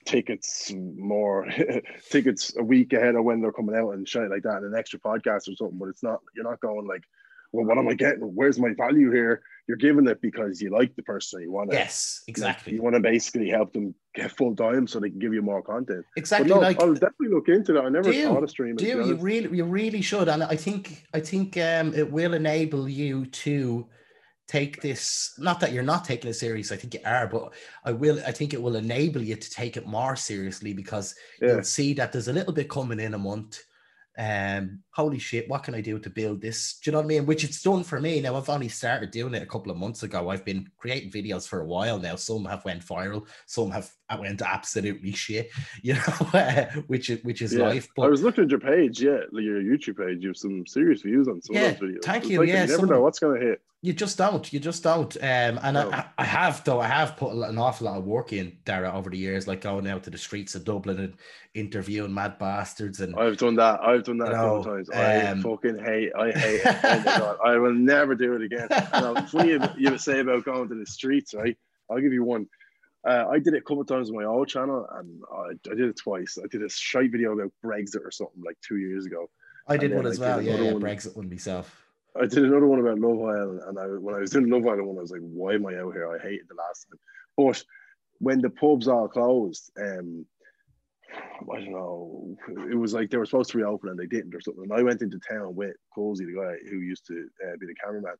tickets more tickets a week ahead of when they're coming out and shit like that, and an extra podcast or something. But it's not you're not going like, well, what am I getting? Where's my value here? You're giving it because you like the person. You want to yes, exactly, you want to basically help them get full time so they can give you more content. Exactly. no, like I'll definitely look into that. I never Do, thought of streaming. do you really you really should, and I think I think um, it will enable you to take this. Not that you're not taking it serious. I think you are, but I will. I think it will enable you to take it more seriously because Yeah. you'll see that there's a little bit coming in a month. Um, holy shit, what can I do to build this? Do you know what I mean? Which it's done for me. Now I've only started doing it a couple of months ago. I've been creating videos for a while now. Some have went viral, some have went absolutely shit, you know, which is which is Yeah. life. I was looking at your page, yeah, like your YouTube page. You have some serious views on some Yeah, of those videos. thank It's you, like yeah, you never some- know what's gonna hit. you just don't. You just don't. Um, and No. I, I have though. I have put an awful lot of work in Dara over the years, like going out to the streets of Dublin and interviewing mad bastards and I've done that. I've done that a No, couple times. I um, fucking hate. I hate. it. Oh my god! I will never do it again. And it's funny you, you say about going to the streets, right? I'll give you one. Uh, I did it a couple of times on my old channel, and I, I did it twice. I did a shite video about Brexit or something like two years ago. I did one as I well. Yeah, yeah, one. Brexit one myself. I did another one about Love Island, and I, when I was doing Love Island one, I was like, "Why am I out here? I hated the last time." But when the pubs all closed, um, I don't know, it was like they were supposed to reopen and they didn't or something. And I went into town with Cozy, the guy who used to uh, be the cameraman,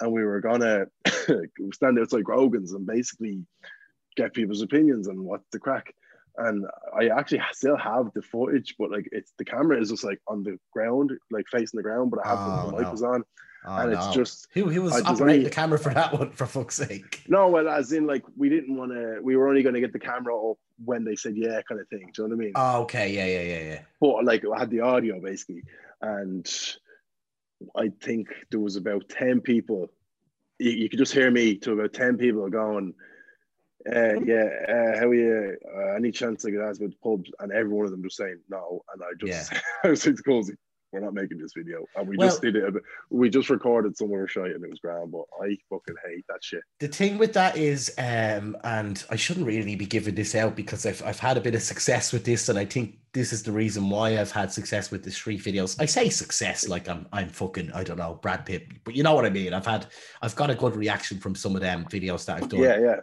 and we were gonna stand outside Grogan's and basically get people's opinions on what the crack. And I actually still have the footage, but like it's the camera is just like on the ground, like facing the ground, but I have Oh, the mic no. was on, Oh, and it's no. just who who was I operating the camera for that one? For fuck's sake! no, well, as in like we didn't want to, we were only going to get the camera up when they said yeah, kind of thing. Do you know what I mean? Oh, okay, yeah, yeah, yeah, yeah. but like I had the audio basically, and I think there was about ten people. You, you could just hear me to about ten people going, uh, "Yeah, uh, how are you? Uh, any chance I could ask about the pubs?" And every one of them just saying no. And I just, I was like, "Cozy, we're not making this video." And we just did it. We just recorded some of our shit, and it was grand. But I fucking hate that shit. The thing with that is, um, and I shouldn't really be giving this out because I've I've had a bit of success with this, and I think this is the reason why I've had success with the street videos. I say success like I'm I'm fucking I don't know Brad Pitt, but you know what I mean. I've had I've got a good reaction from some of them videos that I've done. Yeah, yeah.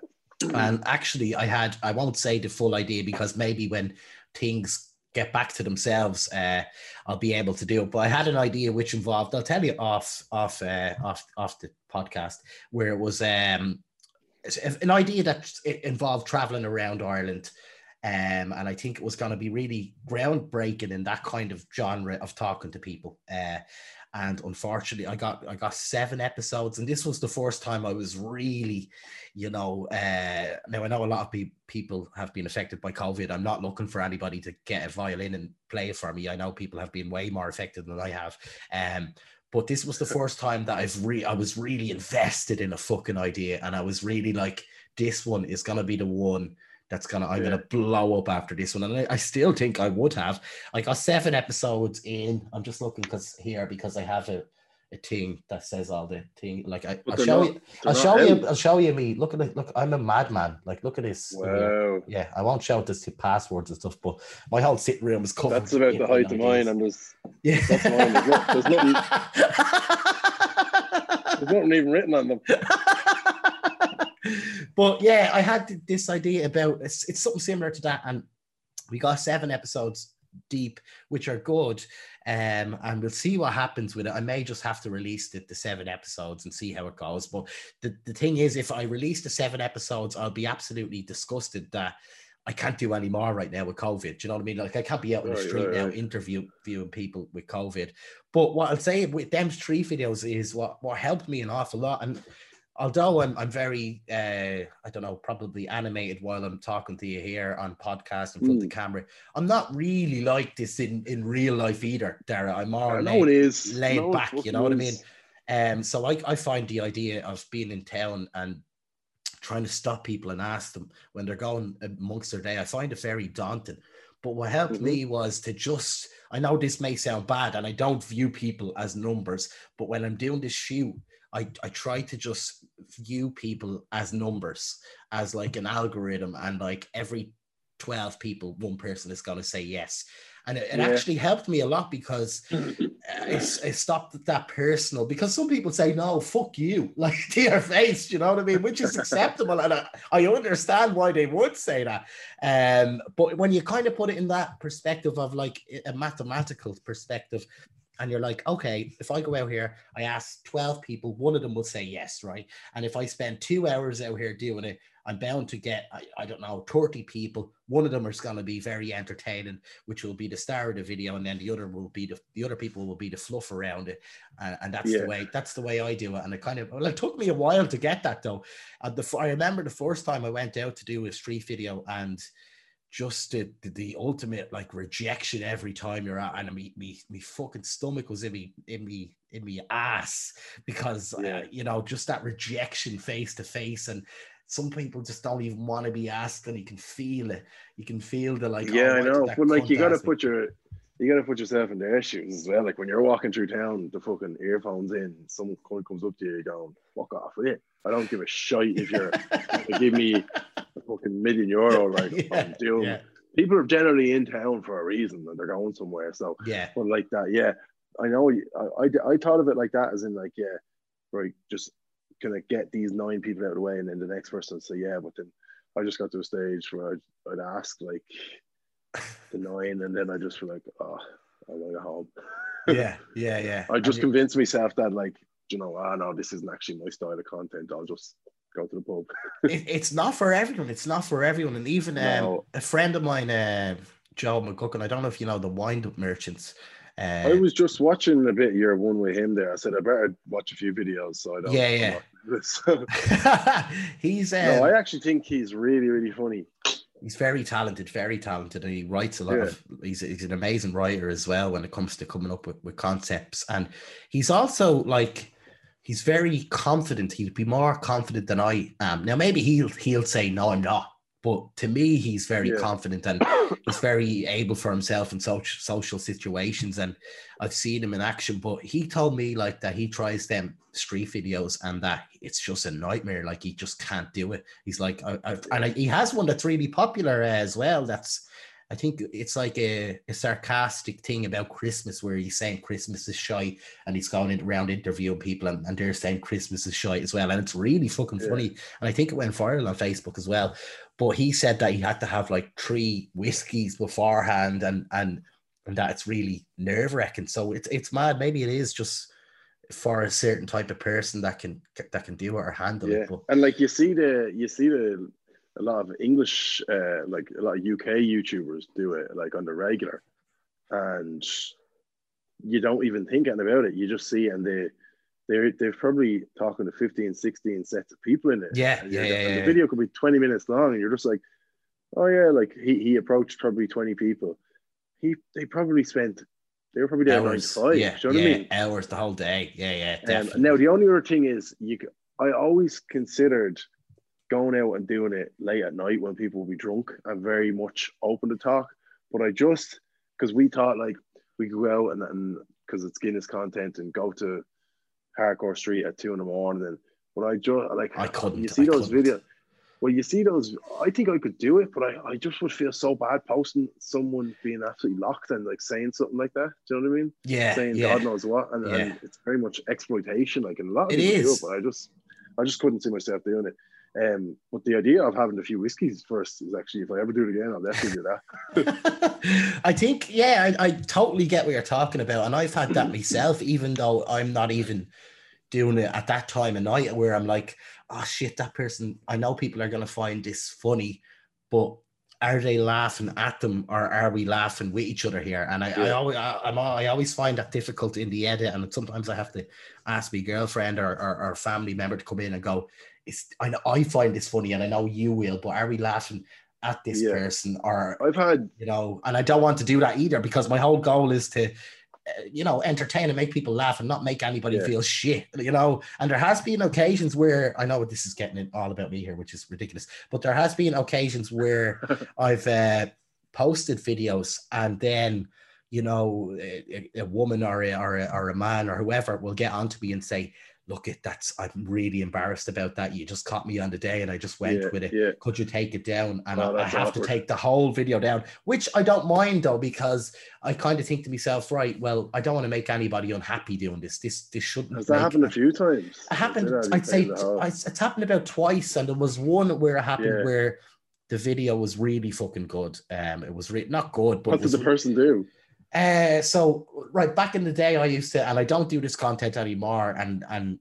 And actually, I had, I won't say the full idea because maybe when things get back to themselves, uh, I'll be able to do it. But I had an idea which involved, I'll tell you off, off, uh, off, off the podcast, where it was um, an idea that involved traveling around Ireland. Um, and I think it was going to be really groundbreaking in that kind of genre of talking to people. Uh, and unfortunately, I got I got seven episodes, and this was the first time I was really you know, uh, now I know a lot of pe- people have been affected by COVID. I'm not looking for anybody to get a violin and play it for me. I know people have been way more affected than I have. Um, but this was the first time that I've re I was really invested in a fucking idea, and I was really like, this one is gonna be the one that's gonna I'm Yeah. gonna blow up after this one, and I, I still think I would have. I got seven episodes in. I'm just looking because here because I have a, a thing that says all the thing. Like I, I'll show not- you. I'll not show you. I'll show you me. Look at it. Look, I'm a madman. Like look at this. Wow. Yeah, I won't shout this to passwords and stuff, but my whole sitting room is covered. That's about the height of mine, and there's yeah. that's mine. There's no- there's there's nothing even written on them. but yeah, I had this idea about it's, it's something similar to that, and we got seven episodes deep, which are good. Um, and we'll see what happens with it. I may just have to release the, the seven episodes and see how it goes. But the, the thing is, if I release the seven episodes, I'll be absolutely disgusted that I can't do any more right now with COVID. Do you know what I mean? Like I can't be out on the street right, now right. interview viewing people with COVID. But what I'll say with them three videos is what what helped me an awful lot. And although I'm I'm very uh I don't know, probably animated while I'm talking to you here on podcast in front of the Mm. camera, I'm not really like this in in real life either, Dara. I'm more laid, is laid No back, you know what I mean? Um, so I, I find the idea of being in town and trying to stop people and ask them when they're going amongst their day, I find it very daunting. But what helped Mhm. me was to just, I know this may sound bad and I don't view people as numbers, but when I'm doing this shoot, I, I try to just view people as numbers, as like an algorithm, and like every 12 people, one person is going to say yes. And it, it Yeah. actually helped me a lot because it stopped that personal because some people say no fuck you like to your face you know what i mean which is acceptable and I, I understand why they would say that um but when you kind of put it in that perspective of like a mathematical perspective and you're like okay if i go out here i ask 12 people one of them will say yes right and if i spend two hours out here doing it i'm bound to get i, I don't know 30 people one of them is going to be very entertaining which will be the star of the video, and then the other will be the the other people will be the fluff around it, and, and that's Yeah. the way that's the way I do it. And it kind of well, it took me a while to get that though. And the I remember the first time I went out to do a street video, and just the, the, the ultimate like rejection every time you're out, and me me me fucking stomach was in me in me in me ass because uh, you know just that rejection face to face and. Some people just don't even want to be asked, and you can feel it. You can feel the like. yeah, oh, I know. But like, you gotta ask me? put your, you gotta put yourself in their shoes as well. Like when you're walking through town, the fucking earphones in, someone comes up to you, going, "Fuck off with it." I don't give a shite if you're, like, give me a fucking million euro, right? Yeah, yeah, People are generally in town for a reason, and they're going somewhere. So, yeah, but like that, yeah, I know. I, I, I thought of it like that, as in like, yeah, right, just kind of get these nine people out of the way, and then the next person say, yeah, but then I just got to a stage where I'd, I'd ask like the nine, and then I just feel like, oh, I want to go home. yeah, yeah, yeah. I just And convinced myself that like, you know, ah, no, this isn't actually my style of content. I'll just go to the pub. it, it's not for everyone. It's not for everyone. And even um, a friend of mine, uh, Joe McGuckin, I don't know if you know the wind up merchants. Uh, I was just watching a bit year one with him there. I said I better watch a few videos so I don't. Yeah, yeah. he's um, no, I actually think he's really, really funny. he's very talented, very talented, and he writes a lot Yeah. of. He's, he's an amazing writer as well when it comes to coming up with, with concepts, and he's also like he's very confident. He'd be more confident than I am. Now, maybe he'll he'll say no, I'm not. But to me, he's very Yeah. confident and he's very able for himself in social social situations. And I've seen him in action. But he told me like that he tries them street videos and that it's just a nightmare. Like he just can't do it. He's like, I, I, and I, he has one that's really popular uh, as well. That's I think it's like a, a sarcastic thing about Christmas where he's saying Christmas is shy and he's going in, around interviewing people and, and they're saying Christmas is shy as well. And it's really fucking Yeah. funny. And I think it went viral on Facebook as well. But he said that he had to have like three whiskeys beforehand and and and that it's really nerve wracking. So it's it's mad. Maybe it is just for a certain type of person that can that can do it or handle Yeah, it. But and like you see the you see the a lot of English uh like a lot of UK YouTubers do it like on the regular, and you don't even think anything about it. You just see and they they're they're probably talking to 15, 16 sets of people in it. Yeah, And yeah, yeah, and yeah. The video could be twenty minutes long, and you're just like, oh yeah, like he he approached probably twenty people. He they probably spent they were probably there nine to hours, five. yeah, you know yeah, what I mean? hours the whole day. Yeah, yeah, Um, now the only other thing is you. I always considered going out and doing it late at night when people will be drunk and very much open to talk. But I just because we thought like we could go out and and because it's Guinness content and go to Harcourt Street at two in the morning. And but I just like I couldn't. You see I those couldn't. videos. Well, you see those. I think I could do it, but I, I just would feel so bad posting someone being absolutely locked and like saying something like that. Do you know what I mean? Yeah, saying yeah. God knows what, and, Yeah. and it's very much exploitation. Like and a lot of It people do it, but I just, I just couldn't see myself doing it. Um, but the idea of having a few whiskeys first is actually, if I ever do it again, I'll definitely do that. I think, yeah, I, I totally get what you're talking about. And I've had that myself, even though I'm not even doing it at that time of night where I'm like, oh shit, that person, I know people are going to find this funny, but are they laughing at them or are we laughing with each other here? And I, I always, I, I'm, I always find that difficult in the edit. And sometimes I have to ask my girlfriend or, or, or family member to come in and go, it's, I know I find this funny and I know you will, but are we laughing at this Yeah. person or I've had you know, and I don't want to do that either because my whole goal is to, you know, entertain and make people laugh and not make anybody Yeah. feel shit, you know. And there has been occasions where I know this is getting it all about me here, which is ridiculous, but there has been occasions where I've uh, posted videos and then, you know, a, a- a woman or a, or, a, or a man or whoever will get onto me and say, look, it that's I'm really embarrassed about that. You just caught me on the day and I just went yeah, with it yeah, could you take it down? And Oh, I, I have to take the whole video down, which I don't mind though, because I kind of think to myself, right, well, I don't want to make anybody unhappy doing this. This this shouldn't has that happened a few times? It happened, I'd say I'd say the whole- I- it's happened about twice, and there was one where it happened Yeah. where the video was really fucking good. Um, it was re- not good, but What it did the person do? Uh, so right back in the day, I used to, and I don't do this content anymore. And and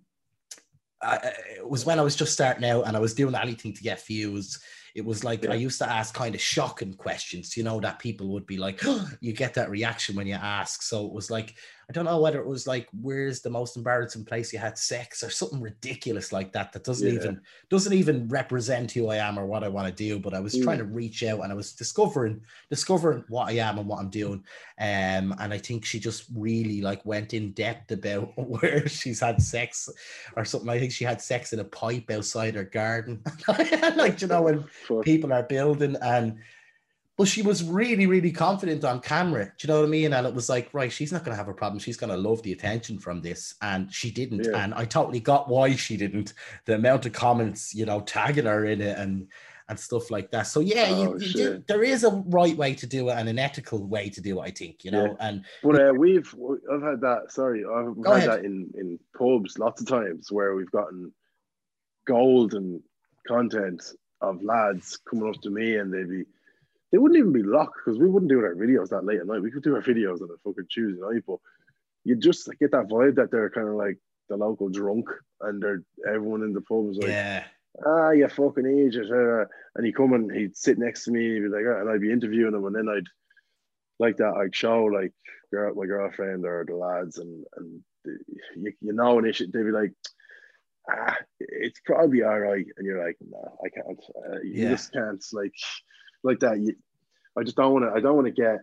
I, it was when I was just starting out, and I was doing anything to get views. It was like Yeah. I used to ask kind of shocking questions, you know, that people would be like, you get that reaction when you ask. So it was like, I don't know whether it was like, where's the most embarrassing place you had sex or something ridiculous like that that doesn't Yeah. even doesn't even represent who I am or what I want to do. But I was Mm. trying to reach out and I was discovering discovering what I am and what I'm doing. Um, and I think she just really like went in depth about where she's had sex or something. I think she had sex in a pipe outside her garden, like you know when people are building and. But she was really, really confident on camera. Do you know what I mean? And it was like, right, she's not going to have a problem. She's going to love the attention from this. And she didn't. Yeah. And I totally got why she didn't. The amount of comments, you know, tagging her in it and and stuff like that. So yeah, Oh, you shit. do, there is a right way to do it and an ethical way to do it. I think you know. Yeah. And But uh, we've I've had that. Sorry, I've had ahead. that in in pubs lots of times where we've gotten golden content of lads coming up to me and they'd be they wouldn't even be locked because we wouldn't do our videos that late at night. We could do our videos on a fucking Tuesday night, but you just get that vibe that they're kind of like the local drunk and they're everyone in the pub is like, yeah, ah, you fucking idiot. uh," And he'd come and he'd sit next to me and he'd be like, "Ah," and I'd be interviewing him. And then I'd, like that, I'd show like girl, my girlfriend or the lads and, and the, you, you know, and they should, they'd be like, ah, it's probably all right. And you're like, no, I can't. Uh, you Yeah. just can't. Like, like that. You, I just don't want to, I don't want to get,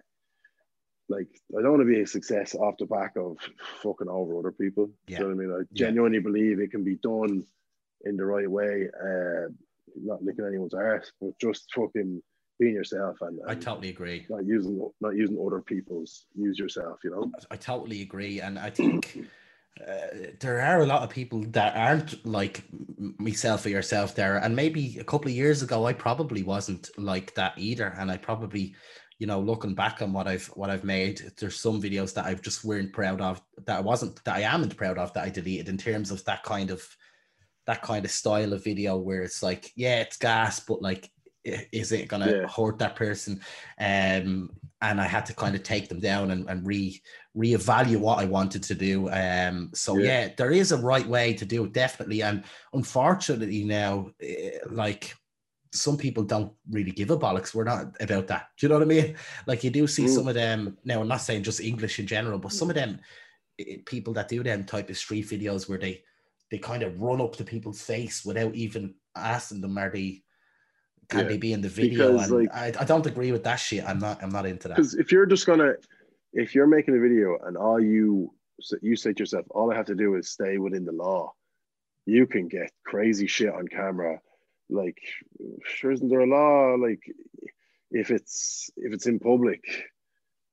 like, I don't want to be a success off the back of fucking over other people. Yeah. You know what I mean? I Yeah. genuinely believe it can be done in the right way, uh, not licking anyone's arse, but just fucking being yourself and, I totally agree. not using not using other people's. Use yourself, you know. I totally agree, and I think uh, there are a lot of people that aren't like myself or yourself there. And maybe a couple of years ago, I probably wasn't like that either. And I probably, you know, looking back on what I've what I've made, there's some videos that I've just weren't proud of that I wasn't that I amn't proud of that I deleted in terms of that kind of that kind of style of video where it's like, yeah, it's gas, but like is it gonna Yeah. hurt that person? Um and I had to kind of take them down and, and re reevaluate what I wanted to do. Um, so Yeah. yeah. there is a right way to do it, definitely. And unfortunately now, eh, like some people don't really give a bollocks. We're not about that. Do you know what I mean? Like you do see Mm. some of them. Now I'm not saying just English in general, but some of them eh, people that do them type of street videos where they they kind of run up to people's face without even asking them are they can Yeah, they be in the video because, and like- I, I don't agree with that shit i'm not i'm not into that Because if you're just gonna, if you're making a video and all you you say to yourself, all I have to do is stay within the law, you can get crazy shit on camera. Like sure isn't there a law? Like if it's if it's in public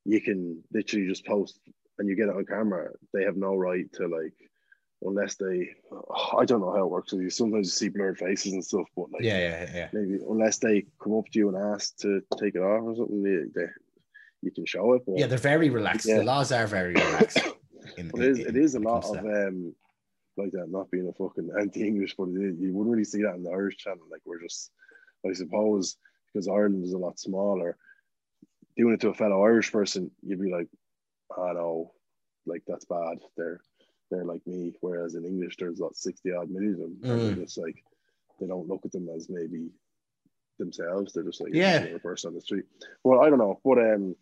you can literally just post and you get it on camera. They have no right to like unless they i don't know how it works you. Sometimes you see blurred faces and stuff but like Yeah, yeah, yeah. maybe unless they come up to you and ask to take it off or something they, they you can show it but Yeah, they're very relaxed. Yeah. The laws are very relaxed. in- But it is, in- it is a lot of um like that not being a fucking anti-English, but is, you wouldn't really see that in the Irish channel. Like we're just, I suppose, because Ireland is a lot smaller, doing it to a fellow Irish person, you'd be like, I know, like that's bad. They're they're like me. Whereas in English, there's about sixty odd million of them. Mm. they're just like they don't look at them as maybe themselves. They're just like Yeah. person on the street. Well, I don't know, but um.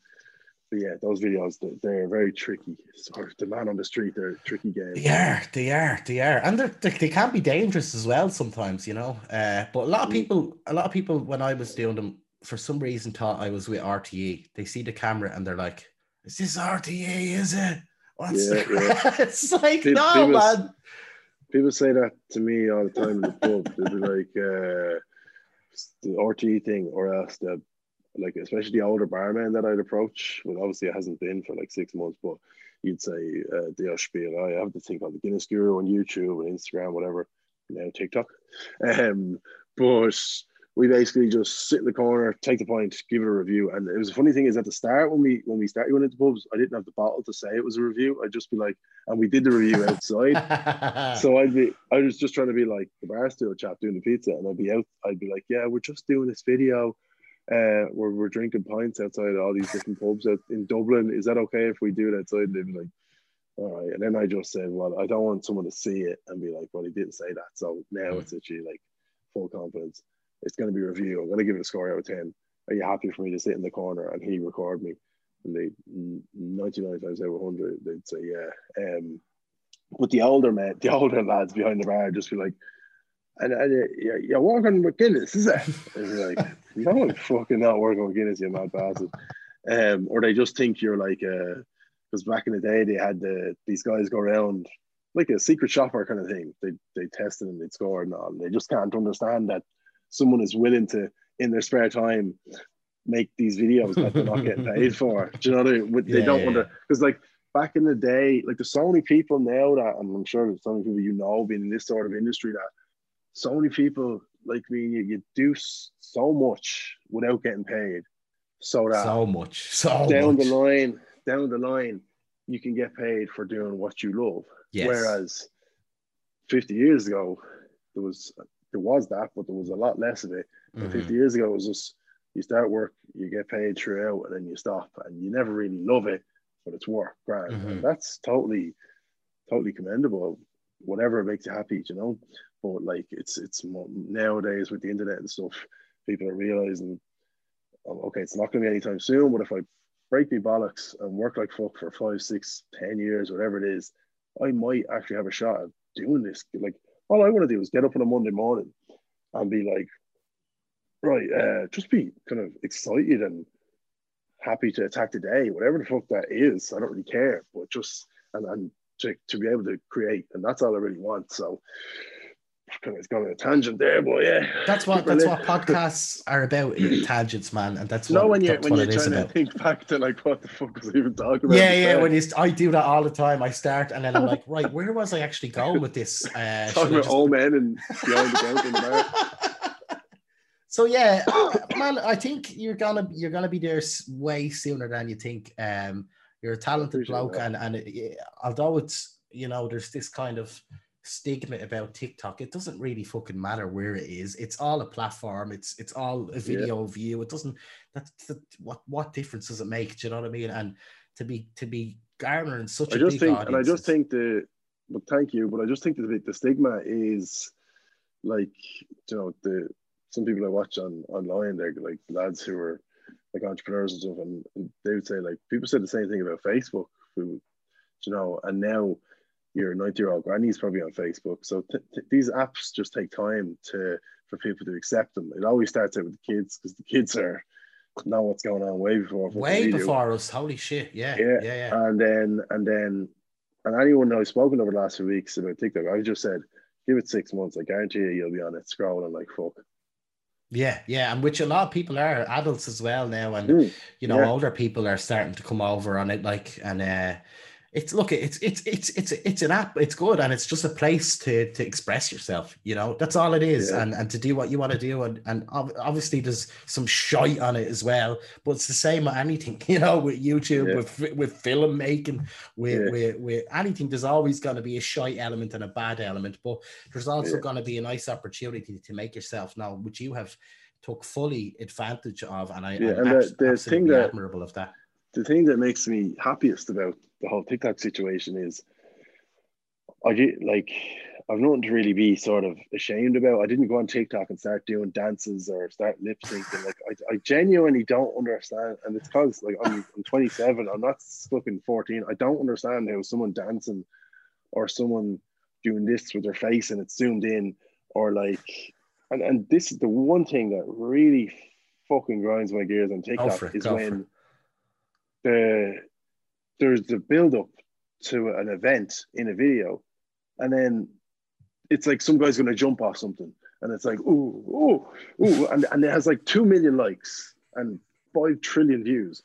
But yeah, those videos they- they're very tricky. Sort of the man on the street, they're tricky games. They are, they are, they are, and they're, they they can be dangerous as well sometimes, you know. Uh, but a lot of Mm. people, a lot of people, when I was doing them, for some reason, thought I was with RTE. They see the camera and they're like, "Is this RTE? Is it? What's Yeah, the yeah. it's like Pe- no, people- man. People say that to me all the time in the pub. They'll be like, uh, the RTE thing, or else the like, especially the older barman that I'd approach. Well, obviously, it hasn't been for like six months, but you'd say, uh, the Spiel. I have the thing called the Guinness Guru on YouTube and Instagram, whatever, You now TikTok. Um, but we basically just sit in the corner, take the point, give it a review. And it was a funny thing is at the start when we when we started going into pubs, I didn't have the bottle to say it was a review. I'd just be like, and we did the review outside. So I'd be, I was just trying to be like the bar stool chap doing the pizza, and I'd be out. I'd be like, yeah, we're just doing this video. Uh, where we're drinking pints outside all these different pubs out in Dublin. Is that okay if we do it outside? And they'd be like, all right. And then I just said, well, I don't want someone to see it and be like, well, he didn't say that. So now Mm. it's actually like full confidence. It's going to be review. I'm going to give it a score out of 10. Are you happy for me to sit in the corner and he record me? And they 99 times out of 100, they'd say, yeah. Um, but the older men, the older lads behind the bar just be like, and, and uh, you're, you're working with Guinness, is it? And you're like, no, I'm fucking not working with Guinness, you mad bastard. Um, or they just think you're like, uh because back in the day they had the these guys go around like a secret shopper kind of thing. They they tested and they'd score and all. They just can't understand that someone is willing to in their spare time make these videos that they're not getting paid for. Do you know what I mean? They Yeah, don't yeah, want to because like back in the day, like there's so many people now that and I'm sure there's so many people you know being in this sort of industry that so many people like me, you, you do so much without getting paid. So that so much, so down much. the line, down the line, you can get paid for doing what you love. Yes. Whereas 50 years ago, there was there was that, but there was a lot less of it. Mhm. 50 years ago, it was just you start work, you get paid throughout, and then you stop, and you never really love it, but it's work, grand. Mhm. That's totally, totally commendable. Whatever makes you happy, you know. But like it's it's mo- nowadays with the internet and stuff, people are realizing, oh, okay, it's not going to be anytime soon. But if I break me bollocks and work like fuck for five, six, ten years, whatever it is, I might actually have a shot at doing this. Like all I want to do is get up on a Monday morning and be like, right, uh, just be kind of excited and happy to attack the day, whatever the fuck that is. I don't really care, but just and, and to, to be able to create, and that's all I really want. So kind of gone on a tangent there, but yeah. That's what that's what podcasts are about. Tangents, man, and that's You know when you're when you're trying to think back to like what the fuck was I even talking about? Yeah, yeah. When you, st- I do that all the time. I start and then I'm like, right, where was I actually going with this? Uh, talking about just- old men and behind the the so yeah, man, I think you're gonna you're gonna be there way sooner than you think. Um, you're a talented bloke, that. and and it, although it's you know there's this kind of stigma about TikTok, it doesn't really fucking matter where it is. It's all a platform. It's it's all a video view. It doesn't. That's that, what what difference does it make? Do you know what I mean? And to be to be garnering such I a just big think, audience and I just think the, but thank you, but I just think the the stigma is like you know the some people I watch on online, they're like lads who are like entrepreneurs and stuff, and, and they would say like people said the same thing about Facebook, who you know, and now your 90 year old granny's probably on Facebook. So t- t- these apps just take time to for people to accept them. It always starts out with the kids because the kids are know what's going on way before way we do. before us. Holy shit! Yeah, Yeah, yeah, yeah. And then and then and anyone I've spoken over the last few weeks about TikTok, I just said, give it six months. I guarantee you you'll be on it scrolling like fuck. Yeah, yeah, and which a lot of people are adults as well now, and Mm, you know, yeah. older people are starting to come over on it, like, and uh, it's look, it's it's it's it's it's an app, it's good, and it's just a place to to express yourself. You know, that's all it is, Yeah. and and to do what you want to do, and and obviously there's some shite on it as well, but it's the same with anything, you know, with YouTube, Yeah. with with film making, with Yeah. with with anything. There's always going to be a shite element and a bad element, but there's also going to be a nice opportunity to make yourself known, which you have took fully advantage of, and I Yeah, I'm and the- the thing that- admirable of that. The thing that makes me happiest about the whole TikTok situation is I get like I've nothing to really be sort of ashamed about. I didn't go on TikTok and start doing dances or start lip syncing. Like I, I genuinely don't understand, and it's because like I'm, I'm 27. I'm not fucking 14. I don't understand how someone dancing or someone doing this with their face and it's zoomed in, or like, and and this is the one thing that really fucking grinds my gears on TikTok it, is when the there's the build up to an event in a video, and then it's like some guy's gonna jump off something, and it's like ooh ooh ooh, and, and it has like two million likes and five trillion views,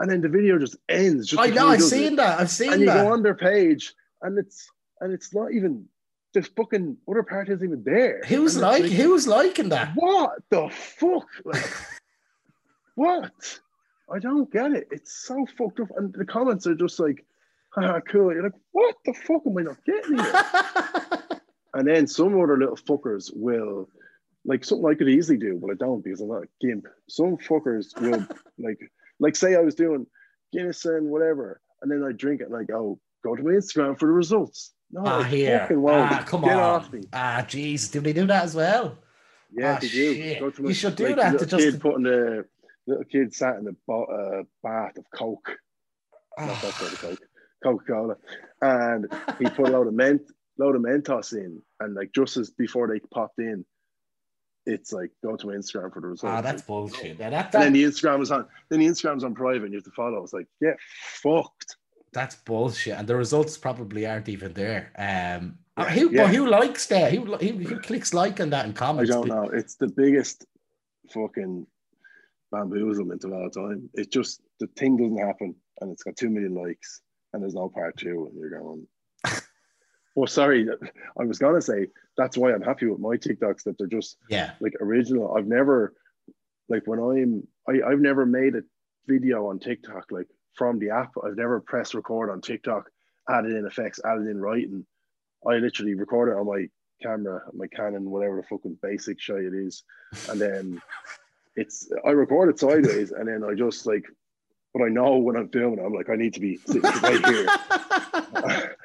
and then the video just ends. Just I know I've does it. seen that. I've seen and you that. go on their page, and it's and it's not even the fucking other part isn't even there. Who's And it's like, who's liking that? what the fuck? Like, what? I don't get it. It's so fucked up. And the comments are just like, ah, cool. You're like, what the fuck am I not getting here? and then some other little fuckers will, like, something I could easily do, but I don't because I'm not a gimp. Some fuckers will, like, like say I was doing Guinness and whatever, and then I drink it and I go, go to my Instagram for the results. No, ah, here. Ah, come Get on. off me. Ah, jeez. Do they do that as well? Yeah, Ah, they do. shit. Go to You should do like, that to just- kid putting the little kid sat in a bo- uh, bath of Coke, not that Ah, sort of Coke, Coca Cola, and he put a load of ment, load of Mentos in, and like just as before they popped in, it's like go to my Instagram for the results. ah, that's bullshit. Now, that, and then the Instagram was on. Then the Instagram's on private, and you have to follow. It's like get fucked. that's bullshit. And the results probably aren't even there. Um, Yeah, who, yeah. who likes that? Who, who, who clicks like on that in comments? I don't know. It's the biggest fucking bamboozlement of all time. It's just the thing doesn't happen, and it's got two million likes, and there's no part two, and you're going. well, sorry, I was gonna say that's why I'm happy with my TikToks that they're just Yeah. like original. I've never, like when I'm, I, I've never made a video on TikTok like from the app. I've never pressed record on TikTok, added in effects, added in writing. I literally record it on my camera, my Canon, whatever the fucking basic shit it is, and then it's I record it sideways, and then I just like, but I know when I'm filming, I'm like I need to be sitting right here.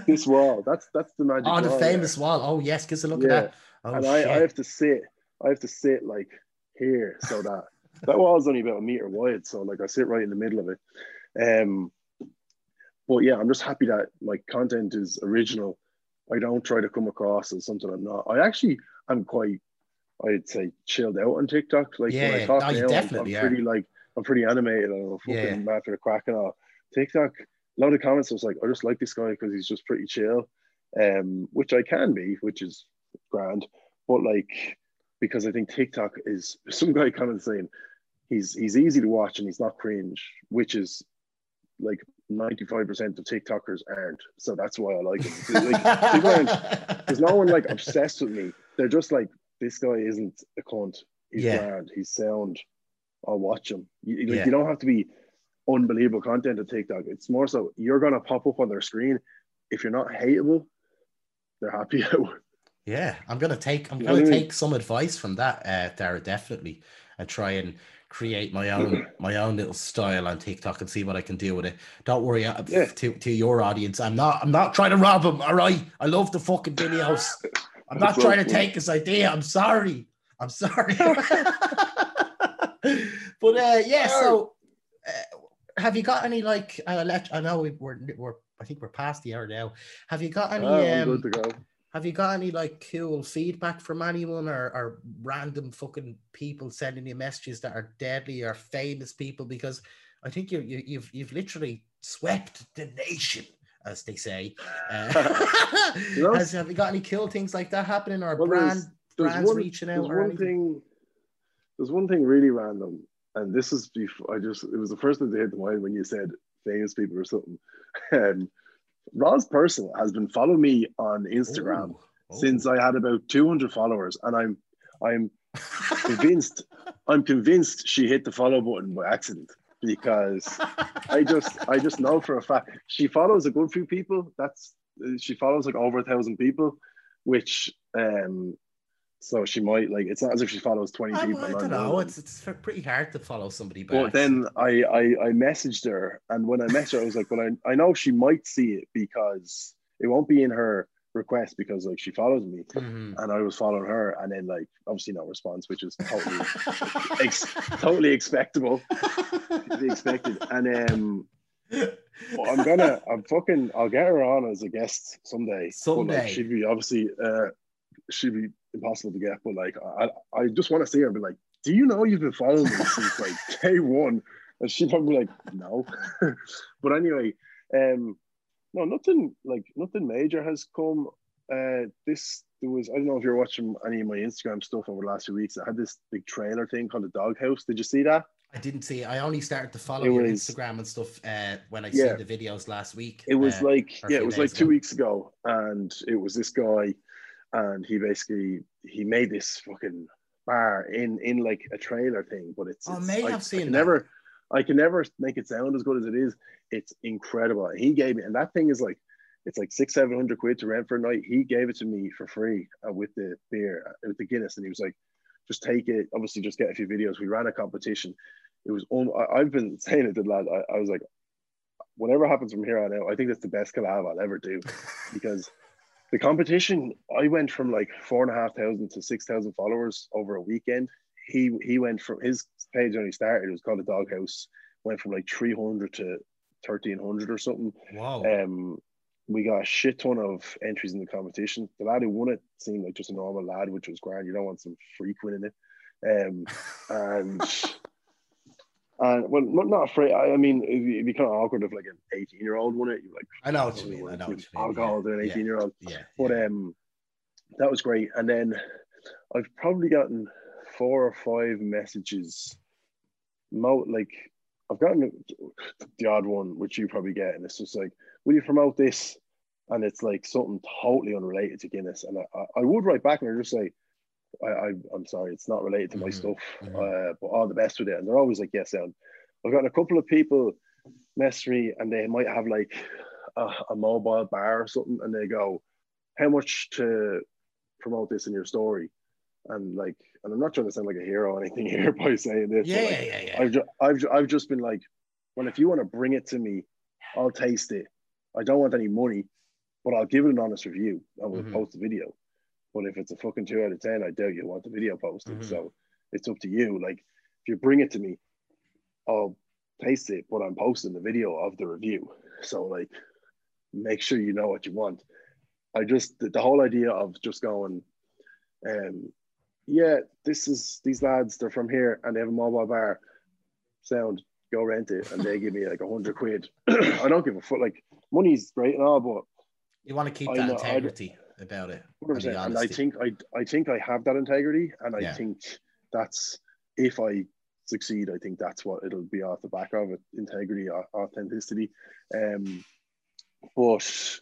this wall, that's that's the magic. oh, the wall, famous wall. Oh, yes. Give us a look Yeah. at that. Oh, and. I, I have to sit, I have to sit like here so that that wall's only about a meter wide, so like I sit right in the middle of it. Um, but yeah, I'm just happy that my content is original. I don't try to come across as something I'm not. I actually I'm quite, I'd say, chilled out on TikTok. Like when Yeah, I talk no, you now, I'm- I'm, pretty like I'm pretty animated. I'm fucking Yeah. mad for the crack and all. TikTok, a lot of comments was like, I just like this guy because he's just pretty chill, um, which I can be, which is grand. But like, because I think TikTok is some guy commented saying he's he's easy to watch and he's not cringe, which is like 95% of TikTokers aren't. So that's why I like him. Like, people aren't- there's no one like obsessed with me. They're just like, this guy isn't a cunt. He's Yeah. grand. He's sound. I'll watch him. You, like, Yeah. you don't have to be unbelievable content on TikTok. It's more so you're gonna pop up on their screen. If you're not hateable, they're happy out. Yeah, I'm gonna take I'm You gonna mean? take some advice from that, uh, Dara, definitely, and try and create my own my own little style on TikTok and see what I can do with it. Don't worry, uh, Yeah. to to your audience, I'm not I'm not trying to rob them. All right, I love the fucking videos. I'm not trying to take his idea. I'm sorry. I'm sorry. but uh, yeah, so uh, have you got any like uh, let I know we, we're we're I think we're past the hour now. Have you got any Oh, um, good to go. have you got any like cool feedback from anyone or, or random fucking people sending you messages that are deadly or famous people? Because I think you, you you've you've literally swept the nation, as they say. Uh, You know, has, have you got any cool things like that happening or Well, brand there's- There's brands one, reaching out or one thing. there's one thing really random, and this is before I just it was the first thing that hit the mind when you said famous people or something. Um, Roz Purcell has been following me on Instagram Ooh, ooh. since I had about 200 followers, and I'm I'm convinced I'm convinced she hit the follow button by accident because I just I just know for a fact she follows a good few people. That's she follows like over a thousand people, which um so she might like it's not as if she follows 20 I, people. I don't know. It's it's pretty hard to follow somebody back. but then I, I I messaged her, and when I messaged her, I was like, "Well, I, I know she might see it because it won't be in her request because like she follows me, Mhm. and I was following her, and then like obviously no response, which is totally ex- totally expectable, be expected. And um, but I'm gonna I'm fucking I'll get her on as a guest someday. But, like, Someday. she'd be obviously uh she'd be impossible to get, but like I I just want to see her be like, do you know you've been following me since like day one? And she'd probably be like, no. but anyway, um no, nothing like nothing major has come. Uh this there was I don't know if you're watching any of my Instagram stuff over the last few weeks. I had this big trailer thing called the Doghouse. Did you see that? I didn't see. It. I only started to follow It your was- Instagram and stuff uh, when I Yeah. seen the videos last week. It was Uh, like yeah, it was like days two weeks ago, and it was this guy, and he basically he made this fucking bar in in like a trailer thing, but it's, Oh, I it's may I, have seen I never I can never make it sound as good as it is. It's incredible. He gave me, and that thing is like it's like six seven hundred quid to rent for a night. He gave it to me for free uh, with the beer uh, with the Guinness, and he was like, just take it. Obviously, just get a few videos. We ran a competition. It was on. I- I've been saying it to the lad. I, I was like, whatever happens from here on out, I think that's the best collab I'll ever do because the competition. I went from like four and a half thousand to six thousand followers over a weekend. He he went from his page when he started. It was called the Doghouse. Went from like three hundred to thirteen hundred or something. wow. Um, we got a shit ton of entries in the competition. The lad who won it seemed like just a normal lad, which was grand. You don't want some freak winning it. Um, and and well, not, not afraid. I, I mean, it'd be, it'd be kind of awkward if like an eighteen year old won it. You like I know what you mean. I know what you mean. alcohol to an yeah, eighteen year old. Yeah. But um, that was great. And then I've probably gotten four or five messages. Mo like I've gotten the odd one, which you probably get, and it's just like, "Will you promote this?" And it's like something totally unrelated to Guinness, and I, I, would write back and I just say, I, I, "I'm sorry, it's not related to my Mhm, stuff, mhm. uh, but all the best with it." And they're always like, "Yes, sound." I've gotten a couple of people mess me, and they might have like a, a mobile bar or something, and they go, "How much to promote this in your story?" And like, and I'm not trying to sound like a hero or anything here by saying this. Yeah, like, yeah, yeah, yeah. I've, ju- I've, ju- I've just been like, well, if you want to bring it to me, I'll taste it. I don't want any money, but I'll give it an honest review I we'll Mhm. post the video. But if it's a fucking two out of 10, I doubt you want the video posted. Mhm. So it's up to you. Like, if you bring it to me, I'll taste it, but I'm posting the video of the review. So, like, make sure you know what you want. I just, the, the whole idea of just going, um, yeah, this is these lads, they're from here and they have a mobile bar. Sound, go rent it, and they give me like a hundred quid. I don't give a fuck. Like money's great and all, but You want to keep I that know, integrity about it. and and I think I I think I have that integrity, and I Yeah. think that's if I succeed, I think that's what it'll be off the back of it: integrity, authenticity. Um, but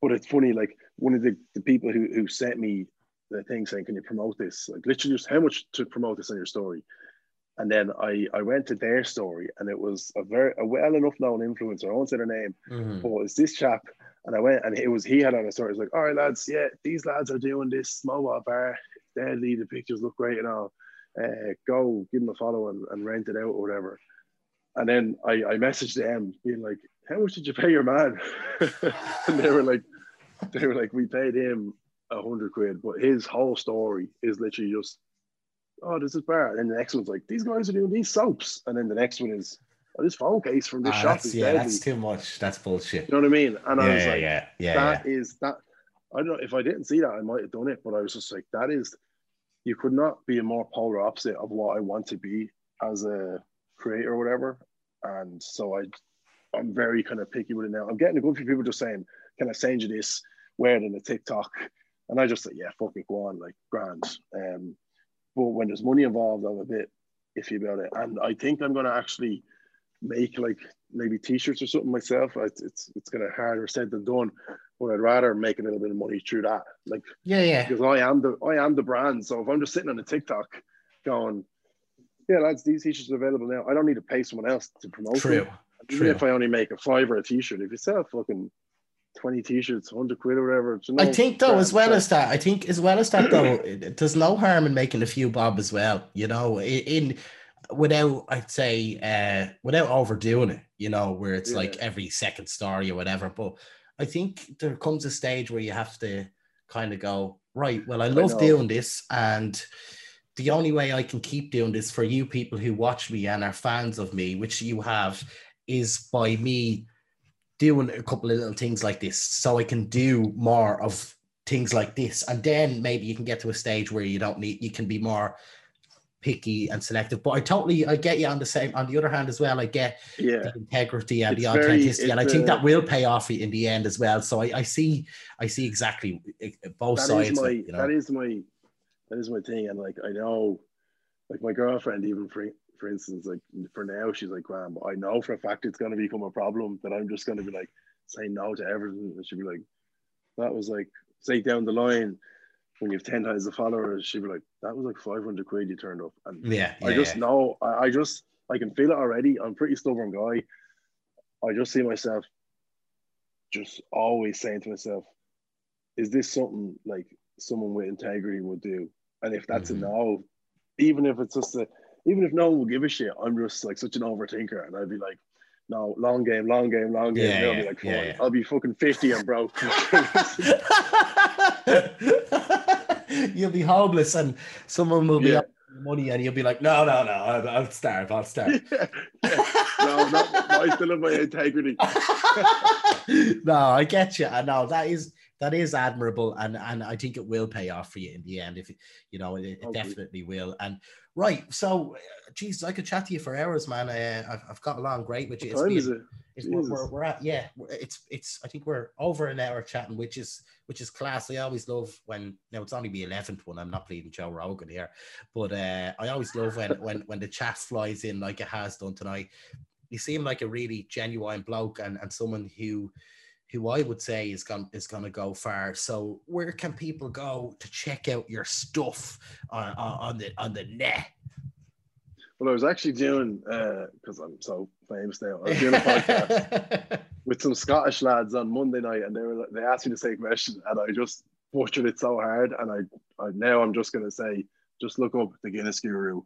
but it's funny, like one of the, the people who who sent me the thing saying, "Can you promote this?" Like literally, just how much to promote this on your story. And then I, I went to their story, and it was a very a well enough known influencer. I won't say their name, Mhm. but it's this chap. And I went and it was he had on a story. It was like, all right, lads, yeah, these lads are doing this mobile bar. Deadly. The pictures look great and all. Uh, go give them a follow and, and rent it out or whatever. And then I, I messaged them being like, how much did you pay your man? and they were like, they were like, we paid him a hundred quid, but his whole story is literally just, oh, this is bad. And the next one's like, these guys are doing these soaps. And then the next one is, oh, this phone case from this Ah, shop that's, is yeah, deadly. that's too much. That's bullshit. You know what I mean? And I yeah, was yeah, like, yeah, yeah, that is that. I don't know if I didn't see that, I might have done it, but I was just like, that is, you could not be a more polar opposite of what I want to be as a creator or whatever. And so I, I'm very kind of picky with it now. I'm getting a good few people just saying, "Can I send you this? Wear it in a TikTok?" And I just say, "Yeah, fuck it, go on, like grand." Um, But when there's money involved, I'm a bit iffy about it. And I think I'm going to actually make like maybe t-shirts or something myself. It's it's, it's kind of harder said than done, but I'd rather make a little bit of money through that. Like Yeah, yeah. because I am the I am the brand. So if I'm just sitting on a TikTok going, yeah, lads, these t-shirts are available now. I don't need to pay someone else to promote True. them. Even True. if I only make a five or a t-shirt, if you sell fucking 20 t-shirts, 100 quid or whatever. it's I think though, as well as that, I think as well as that though, it- there's no harm in making a few bob as well. You know, i- in without I'd say uh without overdoing it. You know, where it's Yeah. like every second story or whatever. But I think there comes a stage where you have to kind of go right. Well, I love know. doing this, and the only way I can keep doing this for you people who watch me and are fans of me, which you have, is by me doing a couple of little things like this so I can do more of things like this. And then maybe you can get to a stage where you don't need, you can be more picky and selective. But I totally, I get you on the same, on the other hand as well, I get Yeah. the integrity and the It's very- authenticity. and I think a- that will pay off in the end as well. So I, I see, I see exactly uh, both that sides. is my like, you know. that is my that is my thing and like i know like my girlfriend even for instance like for now she's like graham i know for a fact it's going to become a problem that i'm just going to be like say no to everything and she'd be like that was like say down the line when you have 10 times the followers she'd be like that was like 500 quid you turned up and yeah, i yeah, just yeah. know I, I just i can feel it already i'm pretty stubborn guy i just see myself just always saying to myself is this something like someone with integrity would do? And if that's Mhm. a no, even if it's just a, even if no one will give a shit, I'm just like such an overthinker, and I'd be like, no, long game, long game, long game. Yeah, yeah, be like, yeah, yeah. I'll be fucking fifty and broke. you'll be homeless and someone will be Yeah. money and you'll be like, no, no, no, I'll, I'll starve, I'll starve. yeah. No, not, I still have my integrity. no, I get you. I know that is that is admirable, and and I think it will pay off for you in the end. If you know, it, it definitely will. And right, so, geez, I could chat to you for hours, man. Uh, I've, I've got along great with you. It's What time been- is it? it's, we're, we're, at yeah it's it's i think we're over an hour chatting which is which is class i always love when now it's only the 11th one i'm not bleeding joe rogan here but uh i always love when when when the chat flies in like it has done tonight you seem like a really genuine bloke and and someone who who I would say is going is going to go far. So where can people go to check out your stuff on, on, the on the net? Well, I was actually doing uh, because I'm so famous now. I was doing a podcast with some Scottish lads on Monday night, and they were they asked me to say a question, and I just butchered it so hard. And I, I now I'm just gonna say, just look up the Guinness Guru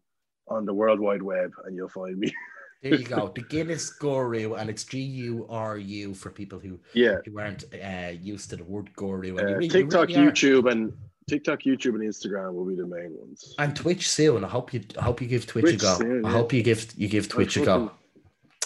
on the World Wide Web, and you'll find me. There you go. The Guinness Guru, and it's G U R U for people who, Yeah, who aren't uh, used to the word guru. And, you uh, really- you TikTok, really. YouTube, and TikTok, YouTube, and Instagram will be the main ones. and Twitch soon. I hope you. I hope you give Twitch, a go. soon, I hope you give you give Twitch a go.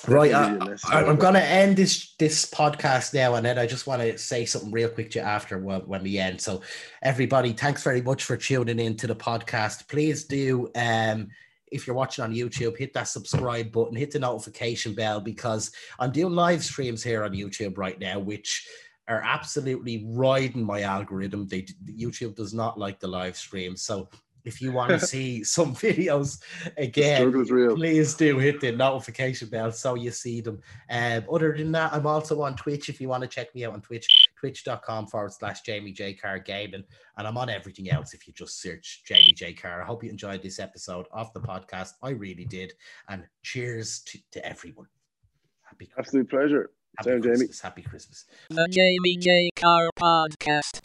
Right, I, be a message I, I'm going to end this this podcast now, and then I just want to say something real quick to you after when, when we end. So, everybody, thanks very much for tuning in to the podcast. Please do, um, if you're watching on YouTube, hit that subscribe button, hit the notification bell because I'm doing live streams here on YouTube right now, which are absolutely riding my algorithm. They YouTube does not like the live stream, so. If you want to see some videos again, struggle is real. please do hit the notification bell so you see them. Um, other than that, I'm also on Twitch if you want to check me out on Twitch, twitch.com forward slash Jamie Jay Car Gaming. And I'm on everything else if you just search Jamie Jay Car. I hope you enjoyed this episode of the podcast. I really did. And cheers to, to everyone. Happy, Absolute pleasure. happy Same, Jamie. Christmas. Happy Christmas. The Jamie Jay Car Podcast.